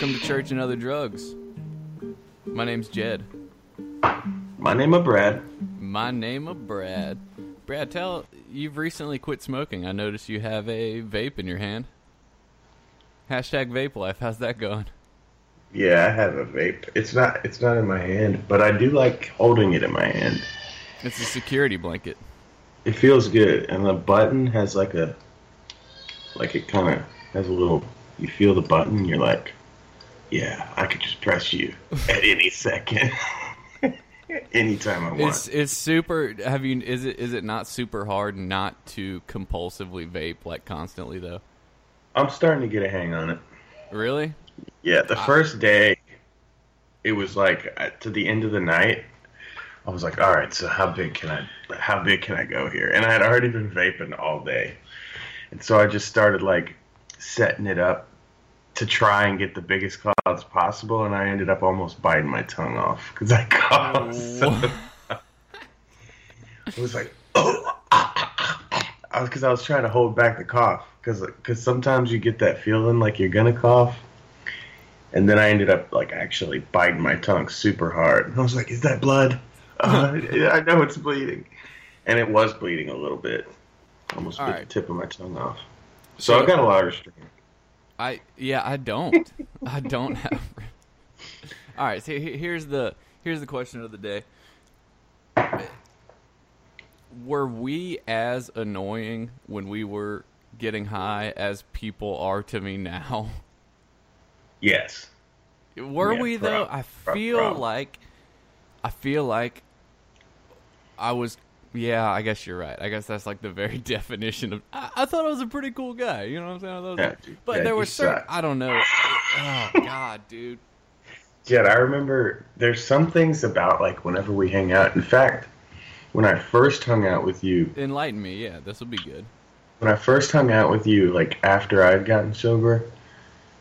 Welcome to Church and Other Drugs. My name's Jed. My name is Brad. My name of Brad. Brad, tell you've recently quit smoking. I notice you have a vape in your hand. Hashtag vape life. How's that going? Yeah, I have a vape. It's not it's not in my hand, but I do like holding it in my hand. It's a security blanket. It feels good, and the button has like a like it kind of has a little. You feel the button, you're like, yeah, I could just press you at any second, anytime I want. It's it's super. Have you? Is it is it not super hard not to compulsively vape like constantly though? I'm starting to get a hang on it. Really? Yeah, the first day, it was like uh, to the end of the night. I was like, all right, so how big can I, how big can I go here? And I had already been vaping all day, and so I just started like setting it up to try and get the biggest clouds possible, and I ended up almost biting my tongue off because I coughed. So it was like, oh, I was because I was trying to hold back the cough because because sometimes you get that feeling like you're gonna cough, and then I ended up like actually biting my tongue super hard. And I was like, "Is that blood?" Uh, I know it's bleeding, and it was bleeding a little bit. Almost bit right. the tip of my tongue off. So, So- I've got a lot of restraint. I yeah, I don't. I don't have. All right, so here's the here's the question of the day. Were we as annoying when we were getting high as people are to me now? Yes. Were Yeah, we prob- though? I feel prob- like I feel like I was yeah, I guess you're right. I guess that's like the very definition of I, I thought I was a pretty cool guy, you know what I'm saying? I was- Yeah, dude. but Yeah, there was certain. I don't know. oh god, dude. Jed, I remember there's some things about like whenever we hang out. In fact, when I first hung out with you, Enlighten me, yeah, this will be good. when I first hung out with you, like after I had gotten sober,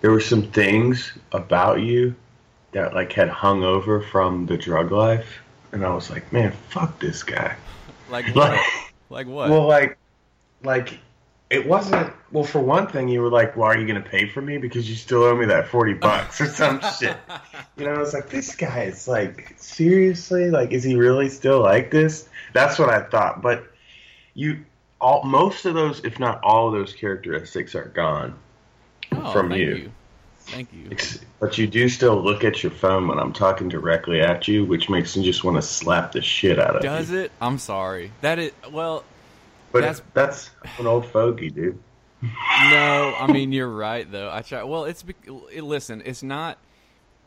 there were some things about you that like had hung over from the drug life, and I was like, man, fuck this guy. Like what? Like, like what? well, like, like it wasn't. Well, for one thing, you were like, "Well, are you gonna pay for me because you still owe me that forty bucks or some shit?" You know, I was like, "This guy is like seriously, like, is he really still like this?" That's what I thought. But you, all most of those, if not all of those characteristics, are gone. oh, from thank you. Thank you. But you do still look at your phone when I'm talking directly at you, which makes me just want to slap the shit out of Does you. Does it? I'm sorry. That is well, But that's- that's an old fogey, dude. no, I mean you're right though. I try. Well, it's it, listen. It's not.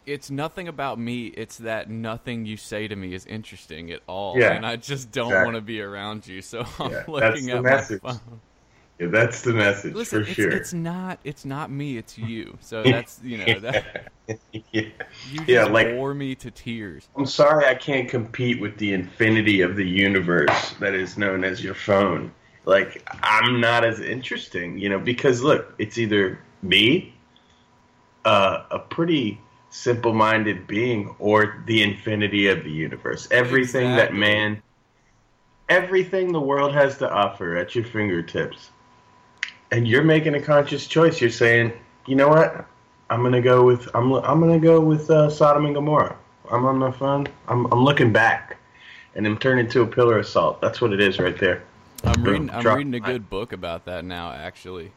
It's nothing about me. It's that nothing you say to me is interesting at all, Yeah, and I just don't exactly. want to be around you. So I'm Yeah, looking at my phone. Yeah, that's the message Listen, for it's, sure. it's not. It's not me. It's you. So that's you know that yeah. you just Yeah, like- bore me to tears. I'm sorry I can't compete with the infinity of the universe that is known as your phone. Like I'm not as interesting, you know, because look, it's either me, uh, a pretty simple-minded being, or the infinity of the universe. Everything that man, everything the world has to offer at your fingertips, and you're making a conscious choice. You're saying, you know what? I'm gonna go with I'm I'm gonna go with uh, Sodom and Gomorrah. I'm on my phone. I'm I'm looking back, and I'm turning into a pillar of salt. That's what it is right there. I'm reading. I'm drop reading a good book about that now, actually,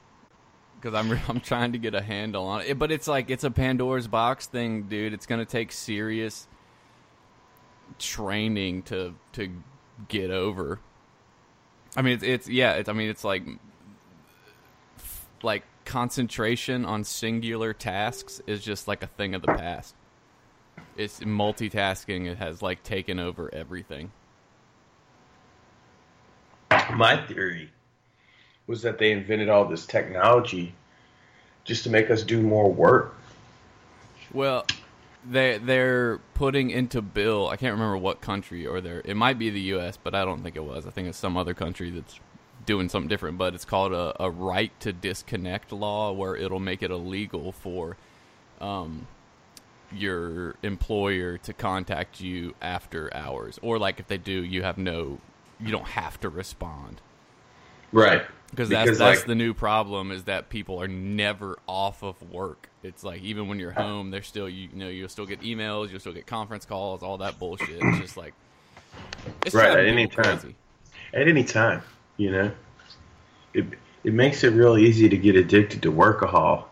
because I'm I'm trying to get a handle on it. But it's like it's a Pandora's box thing, dude. It's gonna take serious training to to get over. I mean, it's, it's yeah. It's I mean, it's like like concentration on singular tasks is just like a thing of the past. It's multitasking. It has like taken over everything. My theory was that they invented all this technology just to make us do more work. Well, they they're putting into bill. I can't remember what country or there. It might be the U.S., but I don't think it was. I think it's some other country that's doing something different. But it's called a, a right to disconnect law, where it'll make it illegal for um, your employer to contact you after hours, or like if they do, you have no, you don't have to respond. Right. Because that's that's like, the new problem is that people are never off of work. It's like even when you're home, there's still you, you know you'll still get emails, you'll still get conference calls, all that bullshit. It's just like it's Right, at any time. crazy. At any time, you know, it it makes it real easy to get addicted to workahol.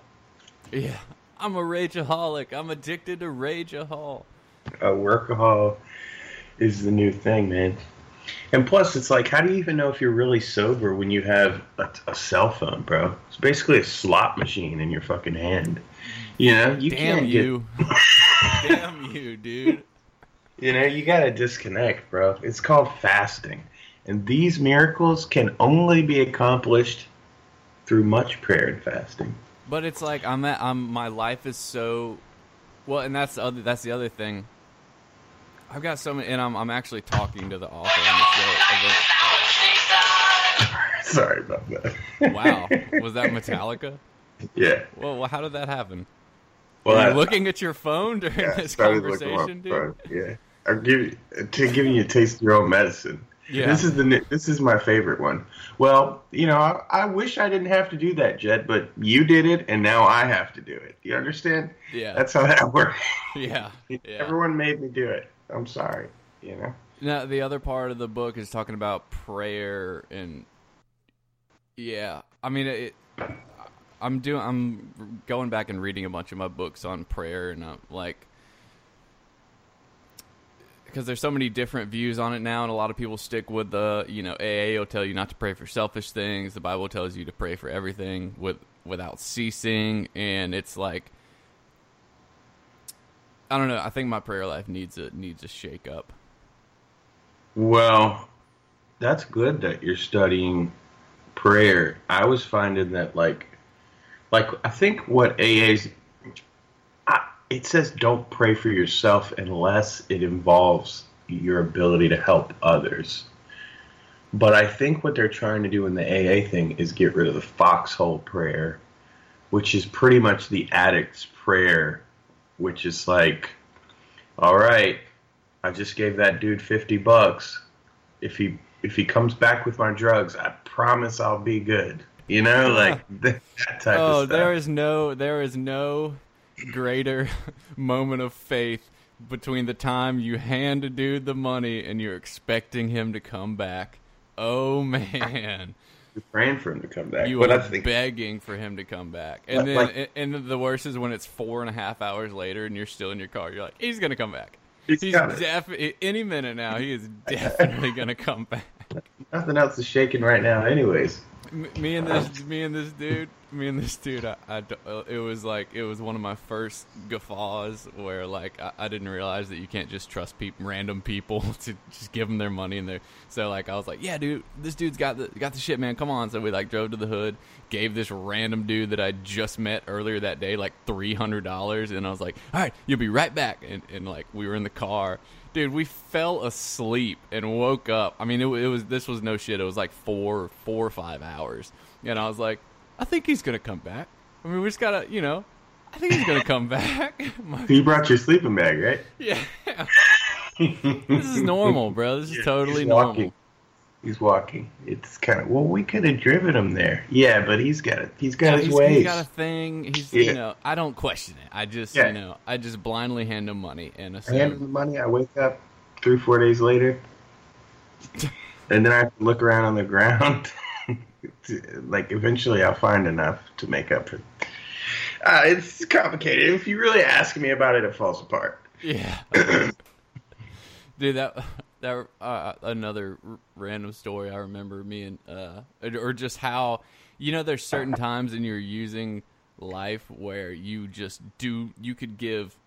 Yeah, I'm a rageaholic. I'm addicted to rageahol. A workahol is the new thing, man. And plus, it's like, how do you even know if you're really sober when you have a, a cell phone, bro? It's basically a slot machine in your fucking hand. You know, you Damn can't you. Damn you, dude. You know, you gotta disconnect, bro. It's called fasting, and these miracles can only be accomplished through much prayer and fasting. But it's like I'm at I'm my life is so well, and that's the other that's the other thing. I've got so many, and I'm I'm actually talking to the author on the show. Sorry about that. Wow, was that Metallica? yeah. Well, well, how did that happen? Well, Were you I- looking at your phone during Yeah, this conversation, dude? bro. Yeah, I'm giving to giving you a taste of your own medicine. Yeah. This is the this is my favorite one. Well, you know, I, I wish I didn't have to do that, Jed, but you did it, and now I have to do it. You understand? Yeah, That's how that works. yeah, yeah. Everyone made me do it. I'm sorry. You know. Now, the other part of the book is talking about prayer and yeah, I mean it. I'm doing. I'm going back and reading a bunch of my books on prayer, and I'm like, because there's so many different views on it now, and a lot of people stick with the, you know, AA will tell you not to pray for selfish things. The Bible tells you to pray for everything with without ceasing, and it's like, I don't know. I think my prayer life needs a needs a shake up. Well, that's good that you're studying prayer. I was finding that like like I think what AA's it says don't pray for yourself unless it involves your ability to help others. But I think what they're trying to do in the AA thing is get rid of the foxhole prayer, which is pretty much the addict's prayer, which is like, all right, I just gave that dude 50 bucks. If he if he comes back with my drugs, I promise I'll be good. You know, like that type Oh, of stuff. there is no there is no greater moment of faith between the time you hand a dude the money and you're expecting him to come back. Oh man, You're praying for him to come back. you but are think begging for him to come back, and then like- and the worst is when it's four and a half hours later and you're still in your car. You're like, he's gonna come back. He's He's definitely any minute now. He is definitely gonna come back. nothing else is shaking right now, anyways. M- me and this me and this dude me and this dude I, I uh, it was like it was one of my first guffaws where like I, I didn't realize that you can't just trust peop random people to just give them their money and their so like I was like yeah dude this dude's got the got the shit man. Come on. So we like drove to the hood gave this random dude that I just met earlier that day like three hundred dollars and I was like all right you'll be right back. And, and like we were in the car. Dude, we fell asleep and woke up. I mean, it, it was this was no shit. It was like four, four or five hours, and I was like, I think he's gonna come back. I mean, we just gotta, you know, I think he's gonna come back. My- you brought your sleeping bag, right? yeah, this is normal, bro. This is Yeah, totally he's normal. walking. He's walking. It's kind of well, we could have driven him there. Yeah, but he's got it. He's got Yeah, his he's, ways. he's got a thing. He's, Yeah. you know, I don't question it. I just, Yeah. you know, I just blindly hand him money and I hand him the money. I wake up three, four days later, and then I have to look around on the ground. Like eventually, I'll find enough to make up for. Uh, it's complicated. If you really ask me about it, it falls apart. Yeah. Dude, that that uh, another r- random story I remember me and uh or just how you know there's certain times in your using life where you just do you could give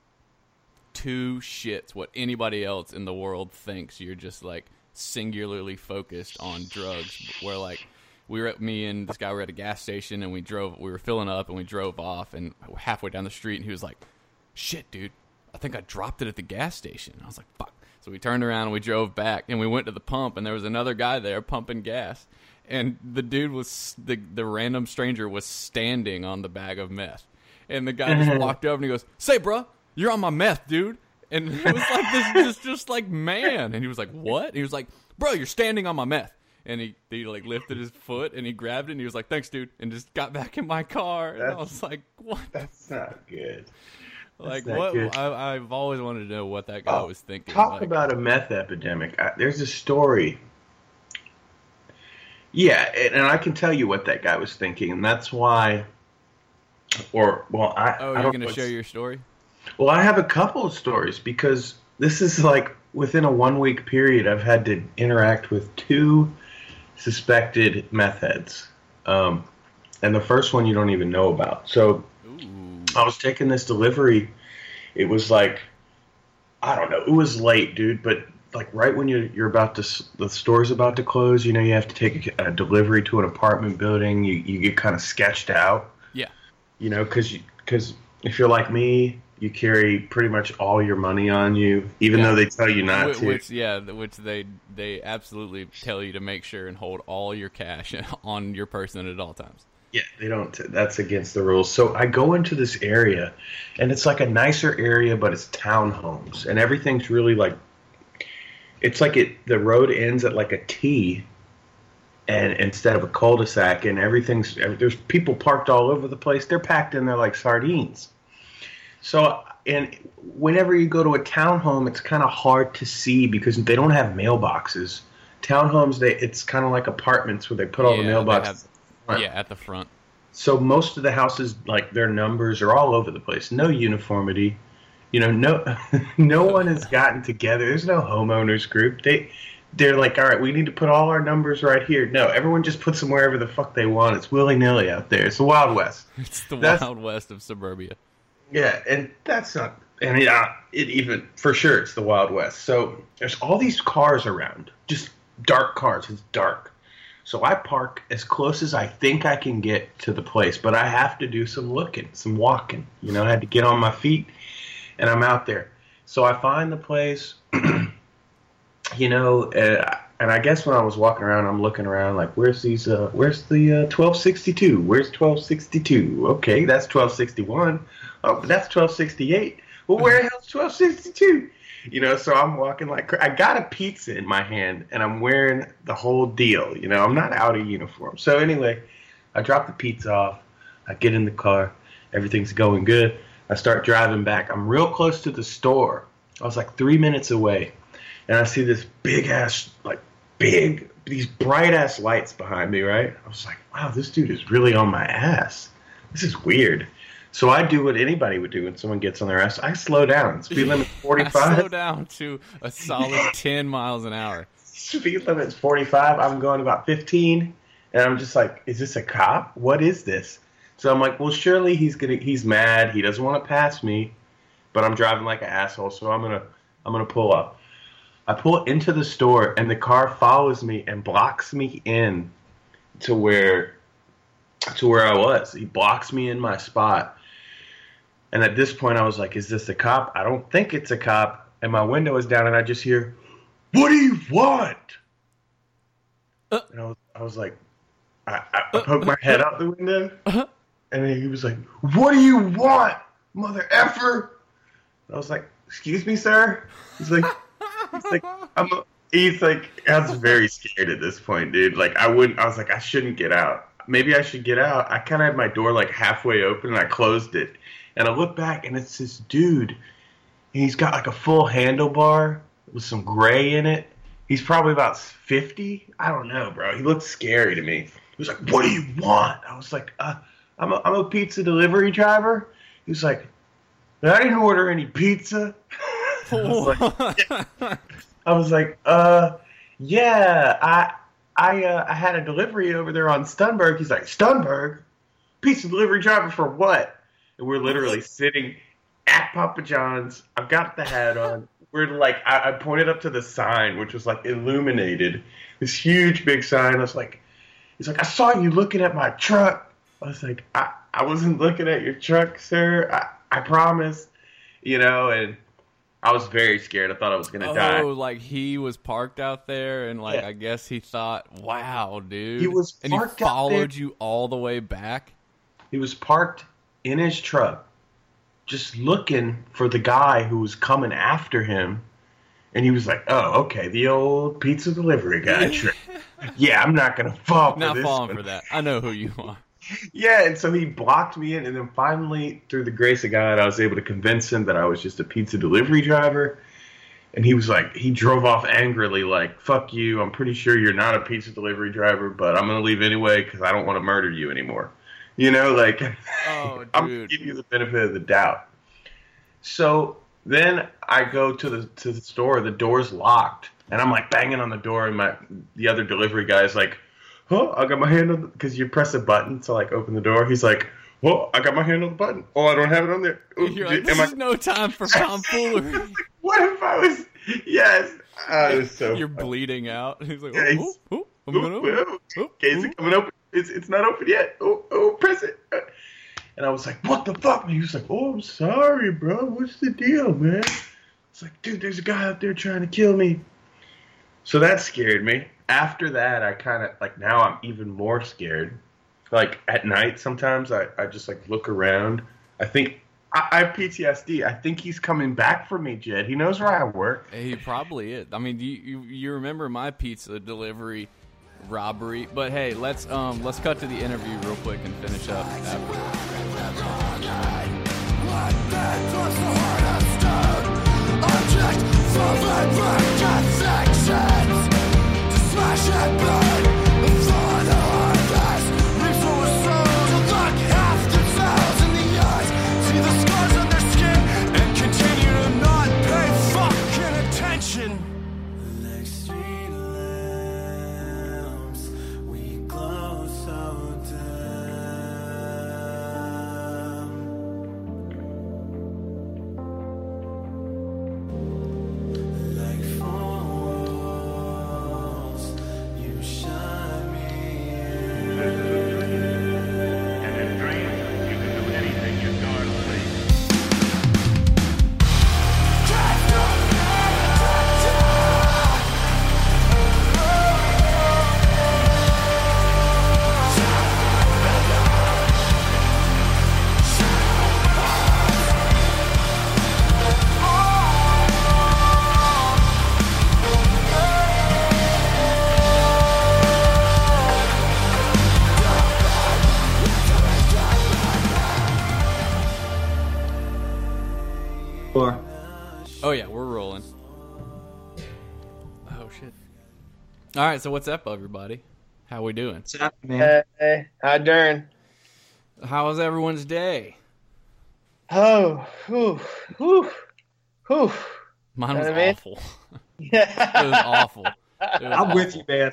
two shits what anybody else in the world thinks you're just like singularly focused on drugs where like we were at me and this guy were at a gas station and we drove we were filling up and we drove off and halfway down the street and he was like shit dude i think i dropped it at the gas station. I was like fuck. So we turned around and we drove back and we went to the pump and there was another guy there pumping gas and the dude was the the random stranger was standing on the bag of meth. And the guy just walked over and he goes say bruh you're on my meth dude. And it was like this just just like man. And he was like what? And he was like bro you're standing on my meth and he he like lifted his foot and he grabbed it and he was like, "Thanks, dude," and just got back in my car. And I was like, "What? That's not good. like what?" good. I, I've always wanted to know what that guy Oh, was thinking. Talk like, about a meth epidemic. I, there's a story. Yeah, and, and I can tell you what that guy was thinking, and that's why. Or well, I. Oh, I you're gonna share your story? Well, I have a couple of stories because this is like within a one week period, I've had to interact with two suspected meth heads. Um, and the first one you don't even know about. So Ooh. I was taking this delivery. It was like, I don't know, it was late, dude, but like right when you're, you're about to, the store's about to close, you know, you have to take a, a delivery to an apartment building. You, you get kind of sketched out Yeah. you know, because you, because if you're like me, you carry pretty much all your money on you, even Yeah. though they tell you not Wh- to. Which yeah, which they they absolutely tell you to make sure and hold all your cash on your person at all times. yeah, they don't. That's against the rules. So I go into this area, and it's like a nicer area, but it's townhomes, and everything's really like. It's like it. The road ends at like a T, and instead of a cul-de-sac, and everything's there's people parked all over the place. They're packed in there like sardines. So, and whenever you go to a townhome, it's kind of hard to see because they don't have mailboxes. Townhomes, they it's kind of like apartments where they put all the Yeah, mailboxes. have-. Yeah, at the front. So most of the houses, like their numbers, are all over the place. No uniformity. You know, no, no one has gotten together. There's no homeowners group. They, they're like, all right, we need to put all our numbers right here. No, everyone just puts them wherever the fuck they want. It's willy nilly out there. It's the Wild West. It's the That's- wild west of suburbia. Yeah, and that's not. And yeah, it even for sure it's the Wild West. So there's all these cars around, just dark cars. It's dark. So I park as close as I think I can get to the place, but I have to do some looking, some walking. You know, I had to get on my feet, and I'm out there. So I find the place. you know, uh, and I guess when I was walking around, I'm looking around like, where's these? Uh, where's the uh, 1262? Where's 1262? Okay, that's 1261. Oh, but that's 1268. Well, where the hell's 1262? You know, so I'm walking like I got a pizza in my hand and I'm wearing the whole deal. You know, I'm not out of uniform. So anyway, I drop the pizza off. I get in the car. Everything's going good. I start driving back. I'm real close to the store. I was like three minutes away, and I see this big ass, like big, these bright ass lights behind me. Right? I was like, wow, this dude is really on my ass. This is weird. So I do what anybody would do when someone gets on their ass. I slow down. Speed limit I 45. slow down to a solid ten miles an hour. speed limit's 45 i'm going about 15 and i'm just like is this a cop what is this so i'm like well surely he's gonna he's mad he doesn't want to pass me but i'm driving like an asshole so i'm gonna i'm gonna pull up i pull into the store and the car follows me and blocks me in to where to where i was he blocks me in my spot and at this point i was like is this a cop i don't think it's a cop and my window is down and i just hear what do you want? Uh. and I was, I was like, I, I, I poked my head out the window, Uh-huh. and he was like, "What do you want, mother effer?" I was like, "Excuse me, sir." He's like, "He's like, I'm." A, he's like, I was very scared at this point, dude. Like, I wouldn't. I was like, I shouldn't get out. Maybe I should get out. I kind of had my door like halfway open, and I closed it. And I look back, and it's this dude. And he's got like a full handlebar with some gray in it. He's probably about 50. I don't know, bro. He looked scary to me. He was like, What do you want? I was like, uh, I'm, a, I'm a pizza delivery driver. He was like, I didn't order any pizza. I, was like, I was like, uh, yeah, I I uh, I had a delivery over there on Stunberg. He's like, Stunberg? Pizza delivery driver for what? And we're literally sitting at Papa John's. I've got the hat on. We're like, I, I pointed up to the sign, which was like illuminated. This huge big sign. I was like, he's like, I saw you looking at my truck. I was like, I, I wasn't looking at your truck, sir. I, I promise. You know, and I was very scared. I thought I was gonna oh, die. Oh, like he was parked out there, and like Yeah. I guess he thought, "Wow, dude!" He was and he followed you all the way back. He was parked in his truck, just looking for the guy who was coming after him. And he was like, "Oh, okay, the old pizza delivery guy trick." yeah, I'm not gonna fall for Not this falling one. for that. I know who you are. Yeah, and so he blocked me in, and then finally, through the grace of God, I was able to convince him that I was just a pizza delivery driver. And he was like, he drove off angrily, like, "Fuck you! I'm pretty sure you're not a pizza delivery driver, but I'm gonna leave anyway because I don't want to murder you anymore." You know, like, Oh, I'm gonna give you the benefit of the doubt. So then I go to the to the store. The door's locked, and I'm like banging on the door, and my the other delivery guy's like, "Oh, I got my hand on because you press a button to like open the door." He's like, "Well, I got my hand on the button. Oh, I don't have it on there. Ooh, You're like, this I- is no time for tomfoolery. what if I was? Yes, uh, was so. You're funny. bleeding out. He's like, Yeah, oh, he's- oh, oh, I'm gonna. Ooh, ooh, okay, is oh. coming open? It's it's not open yet. Oh, oh, press it. And I was like, what the fuck? And he was like, oh, I'm sorry, bro. What's the deal, man? It's like, dude, there's a guy out there trying to kill me. So that scared me. After that, I kind of like now I'm even more scared. Like at night, sometimes I, I just like look around. I think I, I have PTSD. I think he's coming back for me, Jed. He knows where I work. He probably is. I mean, you, you you remember my pizza delivery robbery? But hey, let's um let's cut to the interview real quick and finish up. After. All right, so what's up, everybody? How we doing? what's happening, man? Hey, how darn? How was everyone's day? Oh, whew, whew, whew. Mine was Know what I mean? awful. It was awful. It was I'm with you, man.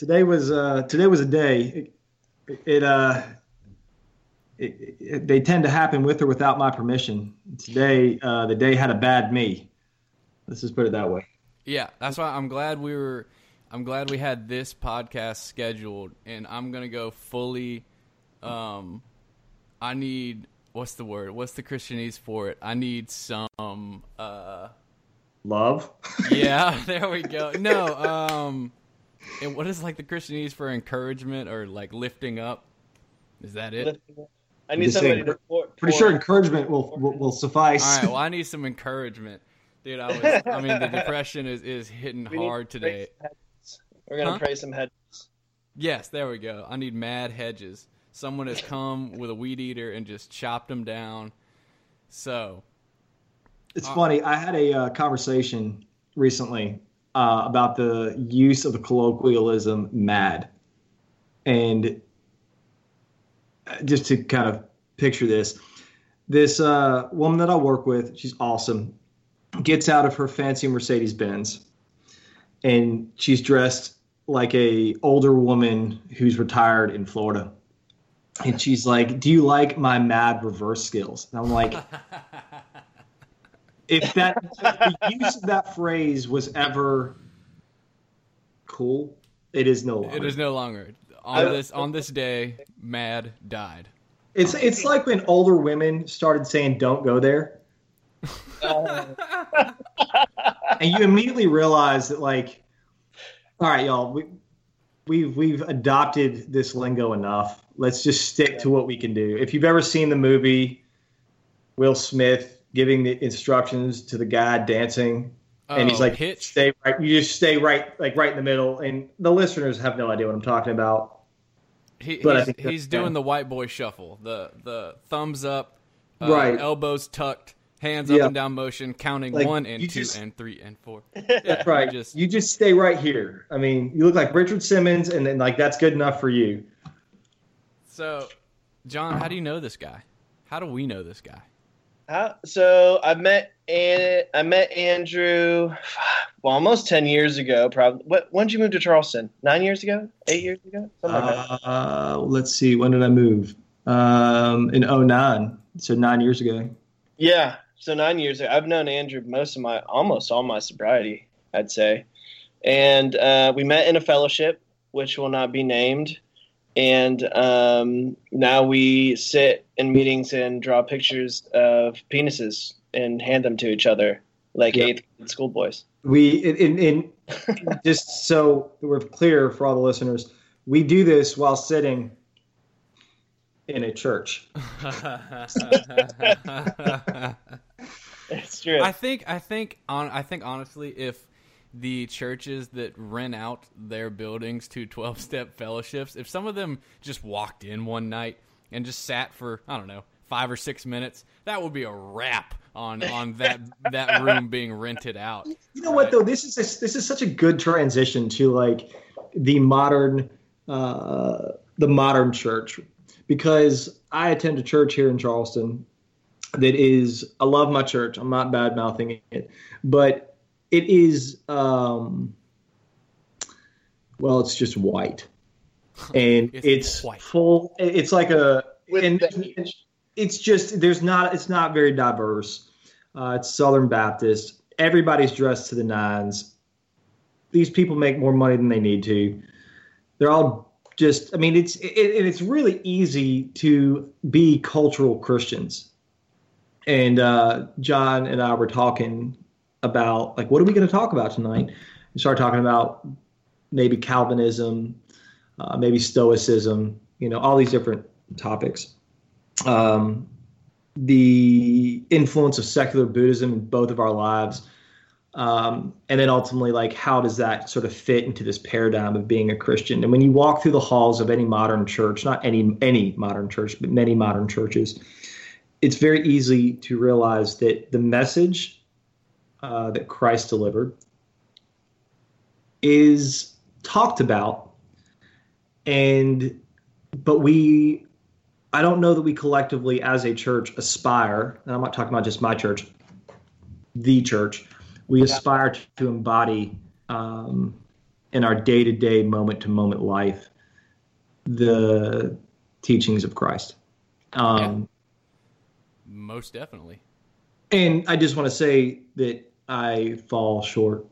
Today was uh, today was a day. It, it uh, it, it, they tend to happen with or without my permission. Today, uh, the day had a bad me. Let's just put it that way. Yeah, that's why I'm glad we were. I'm glad we had this podcast scheduled, and I'm gonna go fully. Um, I need what's the word? What's the Christianese for it? I need some. Uh, Love. yeah, there we go. No, um, and what is like the Christianese for encouragement or like lifting up? Is that it? I need somebody saying, to pour, Pretty pour- sure encouragement will will, will suffice. All right. Well, I need some encouragement, dude. I was. I mean, the depression is is hitting we need hard to today. Some heads. We're gonna Huh? pray some hedges. Yes, there we go. I need mad hedges. Someone has come with a weed eater and just chopped them down. So, It's funny. I had a uh, conversation recently uh, about the use of the colloquialism "mad," and uh, just to kind of picture this, this uh, woman that I work with, she's awesome, gets out of her fancy Mercedes Benz, and she's dressed like a older woman who's retired in Florida. And she's like, "Do you like my mad reverse skills?" And I'm like, if that if the use of that phrase was ever cool, it is no longer. it is no longer on I- this on this day. Mad died. It's it's like when older women started saying "Don't go there," Uh, and you immediately realize that like, all right, y'all, we we've we've adopted this lingo enough. Let's just stick to what we can do. If you've ever seen the movie Will Smith giving the instructions to the guy dancing and he's Oh, like, Hitch? stay right. You just stay right, like right in the middle, and the listeners have no idea what I'm talking about. He, he's he's doing the white boy shuffle. The the thumbs up, uh, Right. elbows tucked, hands up and down motion, counting Like, one and two just- and three and four. That's right. you just- you just stay right here. I mean, you look like Richard Simmons, and then like that's good enough for you. So, John, how do you know this guy? How do we know this guy? How, so I met An- I met Andrew well, almost ten years ago. Probably. What, when did you move to Charleston? Nine years ago? Eight years ago? Something like that. Uh, let's see. When did I move? Um, in 09. So nine years ago. Yeah. So nine years ago, I've known Andrew most of my almost all my sobriety, I'd say, and uh, we met in a fellowship, which will not be named. And um, now we sit in meetings and draw pictures of penises and hand them to each other like Yep. eighth grade schoolboys. We in, in, in just so that we're clear for all the listeners, we do this while sitting in a church. It's true. I think I think on I think honestly, if the churches that rent out their buildings to twelve step fellowships, if some of them just walked in one night and just sat for I don't know five or six minutes, that would be a wrap on on that that room being rented out. You know what though? This is a, this is such a good transition to like the modern uh, the modern church because I attend a church here in Charleston that is I love my church. I'm not bad mouthing it, but it is um, well, it's just white and It's it's, white. full. It's like a With and the- it's just there's not it's not very diverse. Uh, it's Southern Baptist. Everybody's dressed to the nines. These people make more money than they need to. They're all just. I mean, it's it, it, it's really easy to be cultural Christians. And uh, John and I were talking about like, what are we going to talk about tonight? We started talking about maybe Calvinism, uh, maybe Stoicism. You know, all these different topics um, the influence of secular Buddhism in both of our lives, um, and then ultimately, like, how does that sort of fit into this paradigm of being a Christian? And when you walk through the halls of any modern church, not any any modern church, but many modern churches, it's very easy to realize that the message uh, that Christ delivered is talked about, and but we I don't know that we collectively, as a church, aspire, and I'm not talking about just my church, the church, we aspire to, to embody um, in our day to day, moment to moment life the teachings of Christ. Um, Most definitely. And I just want to say that I fall short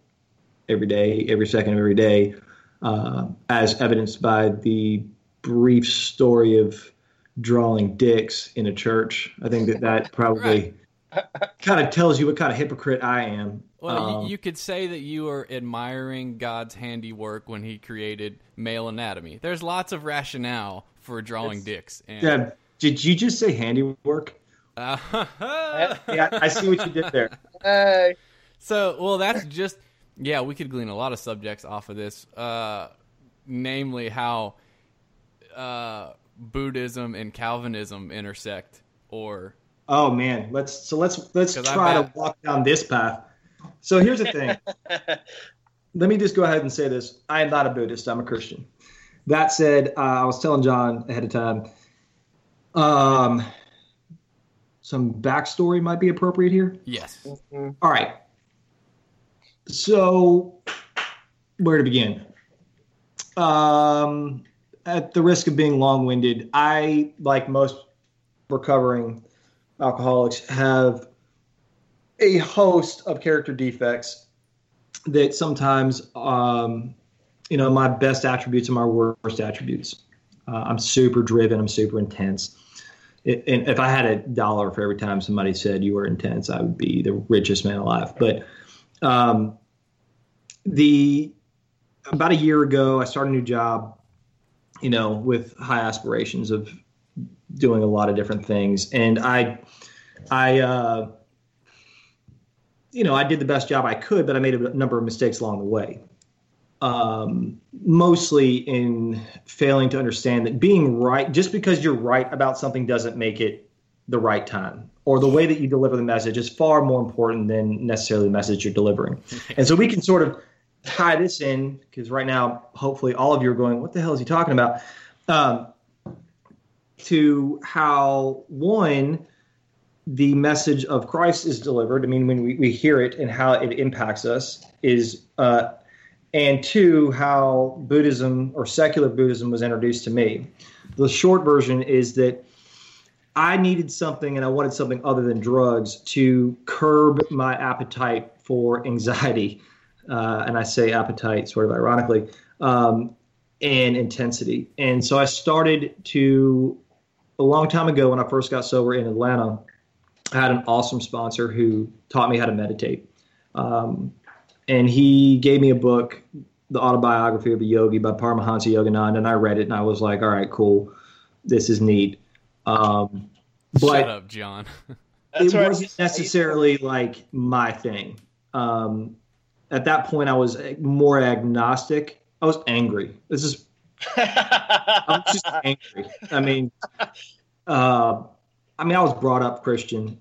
every day, every second of every day, uh, as evidenced by the brief story of drawing dicks in a church. I think that that probably kind of tells you what kind of hypocrite I am. Well, Um, you, could say that you are admiring God's handiwork when He created male anatomy. There's lots of rationale for drawing dicks. And, yeah, did you just say handiwork? Uh, Yeah, I see what you did there. Hey. so, well, that's just yeah. We could glean a lot of subjects off of this, uh, namely how uh, Buddhism and Calvinism intersect, or Oh man, let's so let's let's try to walk down this path. So here's the thing. Let me just go ahead and say this: I am not a Buddhist. I'm a Christian. That said, uh, I was telling John ahead of time. Um, some backstory might be appropriate here. yes, Mm-hmm. All right. So, where to begin? Um, at the risk of being long winded, I, like most recovering alcoholics, have a host of character defects that sometimes, um, you know, my best attributes are my worst attributes. Uh, I'm super driven, I'm super intense. And if I had a dollar for every time somebody said you were intense, I would be the richest man alive. But um, the about a year ago, I started a new job, you know, with high aspirations of doing a lot of different things, and I, I, uh, you know, I did the best job I could, but I made a number of mistakes along the way. Um, mostly in failing to understand that being right, just because you're right about something doesn't make it the right time, or the way that you deliver the message is far more important than necessarily the message you're delivering. And so we can sort of tie this in because right now, hopefully, all of you are going, "What the hell is he talking about?" Um, to how one the message of Christ is delivered. I mean, when we, we hear it and how it impacts us is, uh, and two, how Buddhism or secular Buddhism was introduced to me. The short version is that I needed something and I wanted something other than drugs to curb my appetite for anxiety. Uh, and I say appetite sort of ironically, um, and intensity. And so I started to, a long time ago when I first got sober in Atlanta, I had an awesome sponsor who taught me how to meditate. Um, and he gave me a book, The Autobiography of a Yogi by Paramahansa Yogananda, and I read it and I was like, all right, cool. This is neat. Um, but Shut up, John. That's it wasn't necessarily like my thing. Um, at that point, I was more agnostic. I was angry. This is I was just angry. I mean, uh, I mean, I was brought up Christian.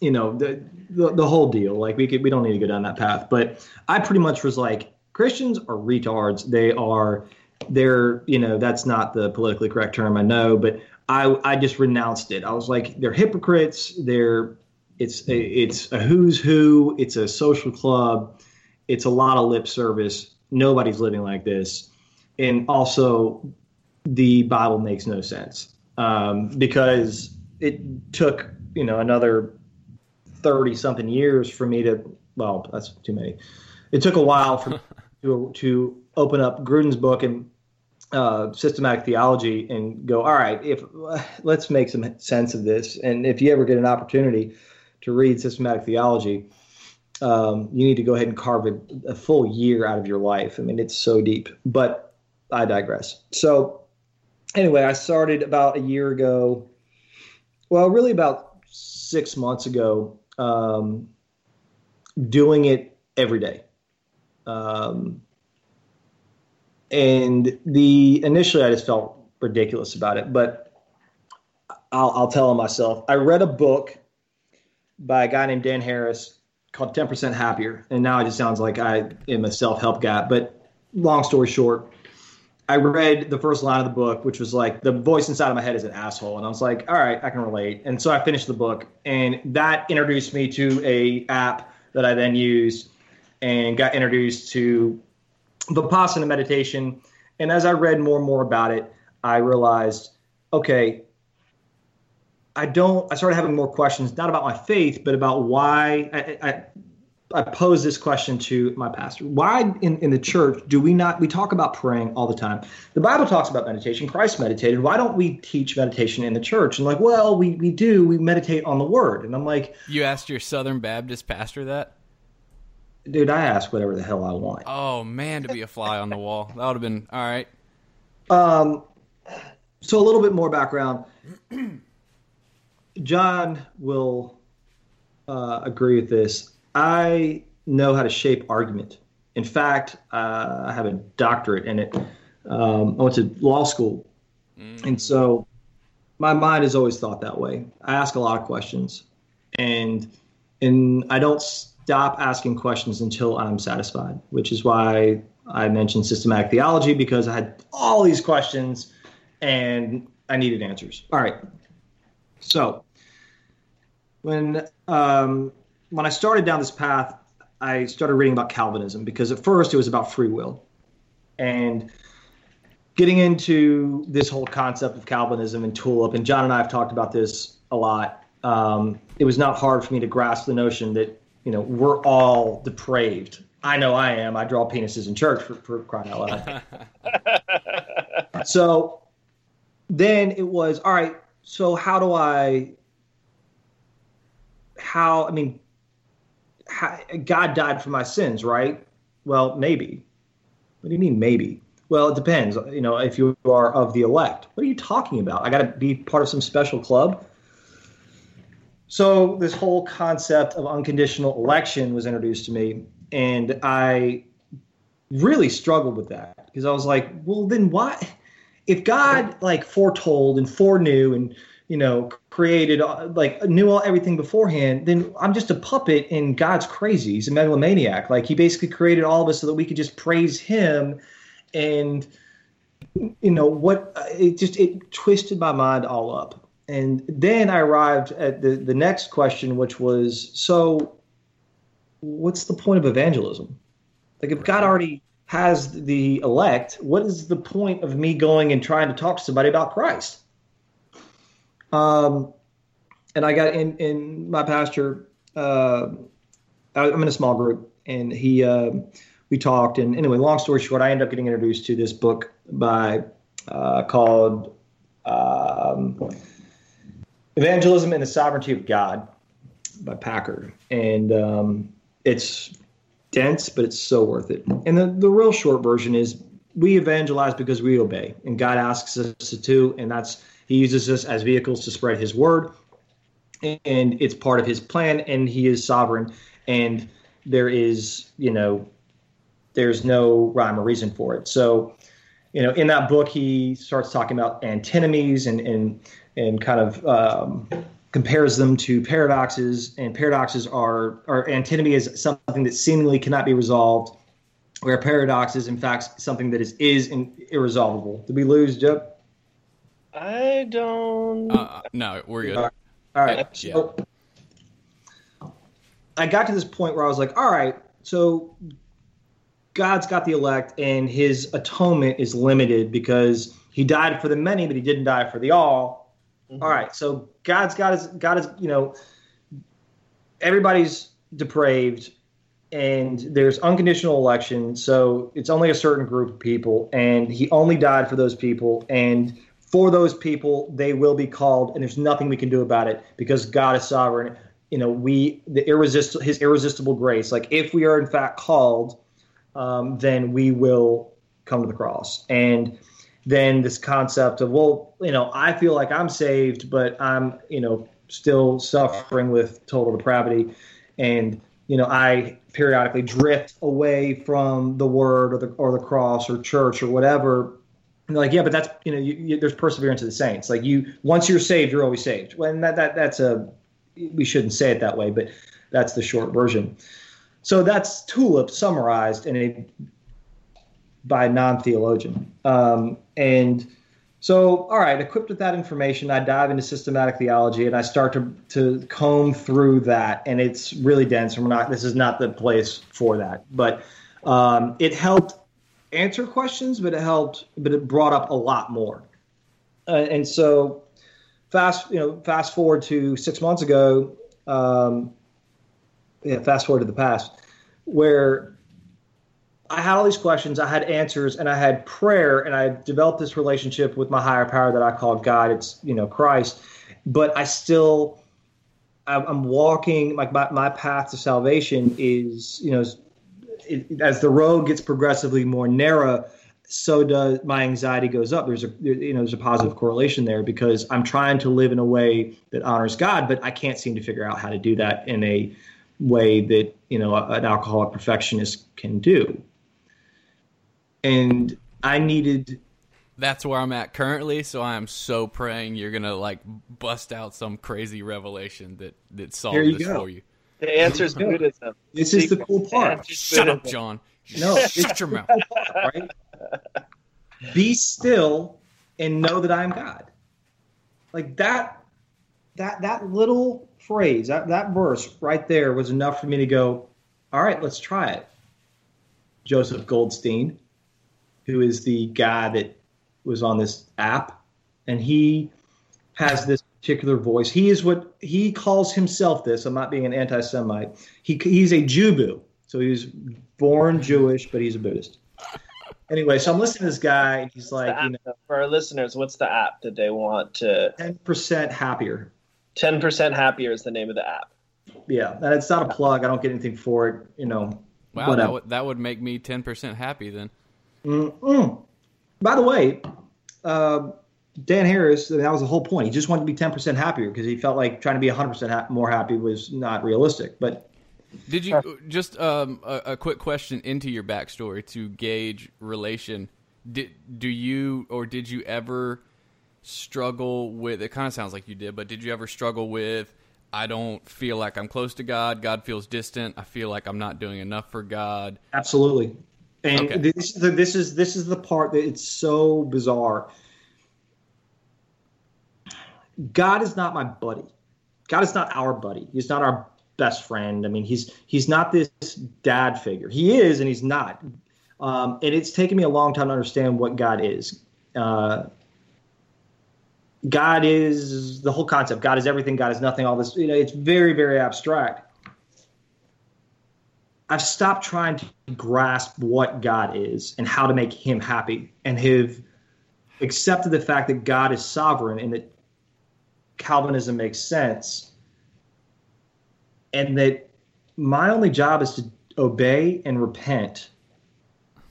You know, the, the the whole deal. Like, we could, we don't need to go down that path. But I pretty much was like, Christians are retards. They are, they're, you know, that's not the politically correct term, I know, but I I just renounced it. I was like, they're hypocrites. They're it's a, it's a who's who. It's a social club. It's a lot of lip service. Nobody's living like this, and also the Bible makes no sense um, because it took you know another thirty something years for me to well that's too many. It took a while for to to open up Grudem's book and uh, systematic theology and go all right if let's make some sense of this. And if you ever get an opportunity to read systematic theology um, you need to go ahead and carve a, a full year out of your life. I mean it's so deep but i digress. So anyway i started about a year ago well really about six months ago um, doing it every day um, and the initially I just felt ridiculous about it, but I'll, I'll tell myself. I read a book by a guy named Dan Harris called 10% Happier, and now it just sounds like I am a self help guy. But long story short, I read the first line of the book, which was like the voice inside of my head is an asshole, and I was like, all right, I can relate. And so I finished the book, and that introduced me to a app that I then used, and got introduced to Vipassana meditation. And as I read more and more about it, I realized, okay, I don't. I started having more questions, not about my faith, but about why. I, I, I pose this question to my pastor: Why in, in the church do we not? We talk about praying all the time. The Bible talks about meditation. Christ meditated. Why don't we teach meditation in the church? And like, well, we we do. We meditate on the Word. And I'm like, You asked your Southern Baptist pastor that? dude, I ask whatever the hell I want. Oh man, to be a fly on the wall. That would have been all right. Um, so a little bit more background. John will uh, agree with this. I know how to shape argument. In fact, uh, I have a doctorate in it. Um, I went to law school, and so my mind has always thought that way. I ask a lot of questions, and and I don't stop asking questions until I'm satisfied. Which is why I mentioned systematic theology because I had all these questions and I needed answers. All right, so when um, when I started down this path, I started reading about Calvinism because at first it was about free will, and getting into this whole concept of Calvinism and tulip. And John and I have talked about this a lot. Um, it was not hard for me to grasp the notion that you know we're all depraved. I know I am. I draw penises in church for, for crying out loud. so then it was all right. So how do I? How I mean, God died for my sins, right? Well, maybe. What do you mean, maybe? Well, it depends. You know, if you are of the elect, what are you talking about? I got to be part of some special club. so this whole concept of unconditional election was introduced to me, and I really struggled with that because I was like, well, then why? If God like foretold and foreknew and you know created uh, like knew all everything beforehand, then I'm just a puppet and God's crazy. He's a megalomaniac. Like he basically created all of us so that we could just praise Him, and you know what? It just it twisted my mind all up. And then I arrived at the the next question, which was so. What's the point of evangelism? Like if God already has the elect, what is the point of me going and trying to talk to somebody about Christ? Um, and I got in in my pastor. Uh, I- I'm in a small group, and he uh, we talked. And anyway, long story short, I ended up getting introduced to this book by uh, called um, "Evangelism and the Sovereignty of God" by Packer, and um, it's dense, but it's so worth it. And the, the real short version is we evangelize because we obey, and God asks us to, and that's He uses us as vehicles to spread His word, and it's part of His plan, and He is sovereign, and there is, you know, there's no rhyme or reason for it. So, you know, in that book, he starts talking about antinomies and and and kind of um, compares them to paradoxes, and paradoxes are or antinomy is something that seemingly cannot be resolved, where paradox is in fact something that is is in, irresolvable. Did we lose, Joe? I don't. Uh, no, we're good. All right. Yeah. So I got to this point where I was like, all right, so God's got the elect, and his atonement is limited because he died for the many, but he didn't die for the all. Mhm. All right, so God's got his, God is, you know, everybody's depraved, and there's unconditional election, so it's only a certain group of people, and he only died for those people, and for those people, they will be called, and there's nothing we can do about it because God is sovereign. You know, we the irresistible, His irresistible grace. Like if we are in fact called, um, then we will come to the cross. And then this concept of well, you know, I feel like I'm saved, but I'm you know still suffering with total depravity, and you know I periodically drift away from the word or the or the cross or church or whatever and they're like, yeah, but that's you know, you, you, there's perseverance of the saints. Like you, once you're saved, you're always saved. Well, and that, that that's a we shouldn't say it that way, but that's the short version. So that's Tulip summarized in a by a non-theologian. Um, and so, all right, equipped with that information, I dive into systematic theology and I start to to comb through that, and it's really dense. And we're not. This is not the place for that, but um, it helped answer questions, but it helped, but it brought up a lot more. Uh, and so, fast, you know, fast forward to six months ago, um, yeah, fast forward to the past, where I had all these questions, I had answers, and I had prayer, and I developed this relationship with my higher power that I called God. It's you know Christ, but I still. I'm I'm walking like my, my path to salvation is you know it, as the road gets progressively more narrow, so does my anxiety goes up. There's a you know there's a positive correlation there because I'm trying to live in a way that honors God, but I can't seem to figure out how to do that in a way that you know an alcoholic perfectionist can do. And I needed That's where I'm at currently, so I am so praying you're gonna like bust out some crazy revelation that that solves this go. for you. The answer is Yeah. Buddhism. this is the cool part. answer's Shut up, John. No, shut your mouth. right? Be still and know that I am God. Like that, that that little phrase, that that verse right there was enough for me to go, all right, let's try it. Joseph Goldstein, who is the guy that was on this app, and he has this particular voice. He is what he calls himself. This I'm not being an anti-Semite. He he's a Jubu, so he's born Jewish, but he's a Buddhist. Anyway, so I'm listening to this guy, and he's The like, you know, for our listeners, what's the app that they want to? ten percent happier. Ten percent happier is the name of the app. Yeah, and it's not a plug. I don't get anything for it. You know, Wow, that would, that would make me ten percent happy then. Mm-mm. By the way, uh, Dan Harris, that was the whole point. He just wanted to be 10% happier because he felt like trying to be 100% ha- more happy was not realistic. But Did you just um, a, a quick question into your backstory to gauge relation? Did do you or did you ever struggle with? It kind of sounds like you did, but did you ever struggle with? I don't feel like I'm close to God. God feels distant. I feel like I'm not doing enough for God. Absolutely. And Okay. this, is this is this is the part that it's so bizarre. God is not my buddy. God is not our buddy. He's not our best friend. I mean, he's he's not this dad figure. He is, and he's not. Um, and it's taken me a long time to understand what God is. Uh, God is the whole concept. God is everything. God is nothing. All this, you know, it's very, very abstract. I've stopped trying to grasp what God is and how to make Him happy, and have accepted the fact that God is sovereign and that Calvinism makes sense, and that my only job is to obey and repent,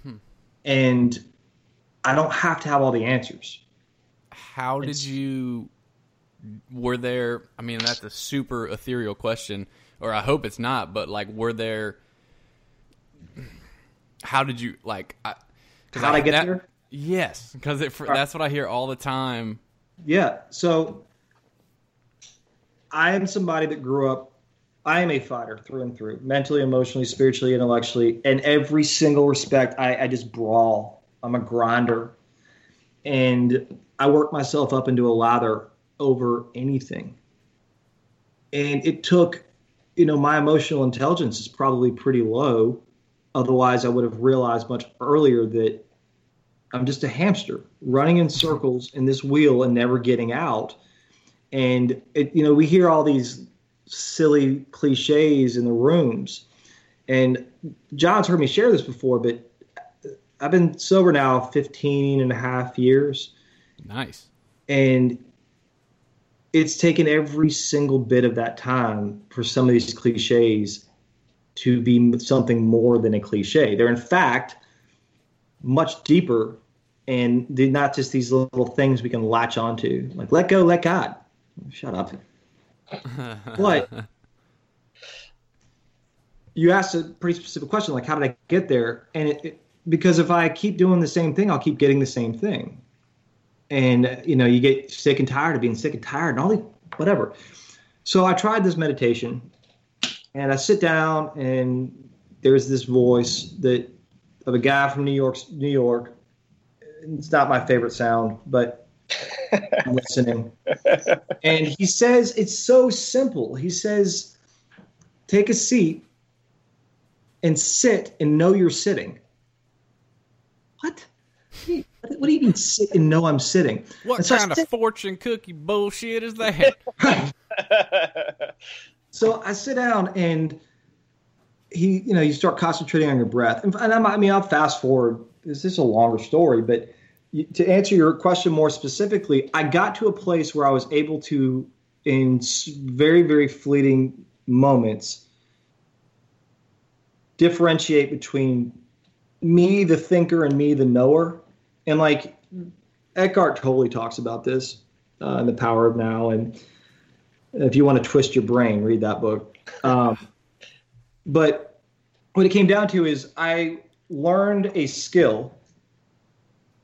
hmm. and I don't have to have all the answers. How did It's- you? Were there? I mean, that's a super ethereal question, or I hope it's not. But like, were there? How did you like? I, 'cause How'd I get that- there? Yes, because that's what I hear all the time. Yeah. So I am somebody that grew up. I am a fighter through and through, mentally, emotionally, spiritually, intellectually, in every single respect. I, I just brawl. I'm a grinder, and I work myself up into a lather over anything. And it took, you know, my emotional intelligence is probably pretty low. Otherwise, I would have realized much earlier that I'm just a hamster running in circles in this wheel and never getting out. And it, you know, we hear all these silly cliches in the rooms. And John's heard me share this before, but I've been sober now 15 and a half years. Nice. And it's taken every single bit of that time for some of these cliches to be something more than a cliche. They're in fact much deeper and not just these little things we can latch onto. Like let go, let God. Shut up. but you asked a pretty specific question, like how did I get there? And it, it, because if I keep doing the same thing, I'll keep getting the same thing and you know you get sick and tired of being sick and tired and all the whatever so i tried this meditation and i sit down and there's this voice that of a guy from new york new york it's not my favorite sound but i'm listening and he says it's so simple he says take a seat and sit and know you're sitting what what do you mean sit and know I'm sitting? What so kind of fortune cookie bullshit is that? So I sit down and he, you know, you start concentrating on your breath. And, and I'm, I mean, I'll fast forward. This is a longer story, but to answer your question more specifically, I got to a place where I was able to, in very, very fleeting moments, differentiate between me, the thinker, and me, the knower. And like Eckhart Tolle talks about this uh, in The Power of Now. And if you want to twist your brain, read that book. Um, but what it came down to is I learned a skill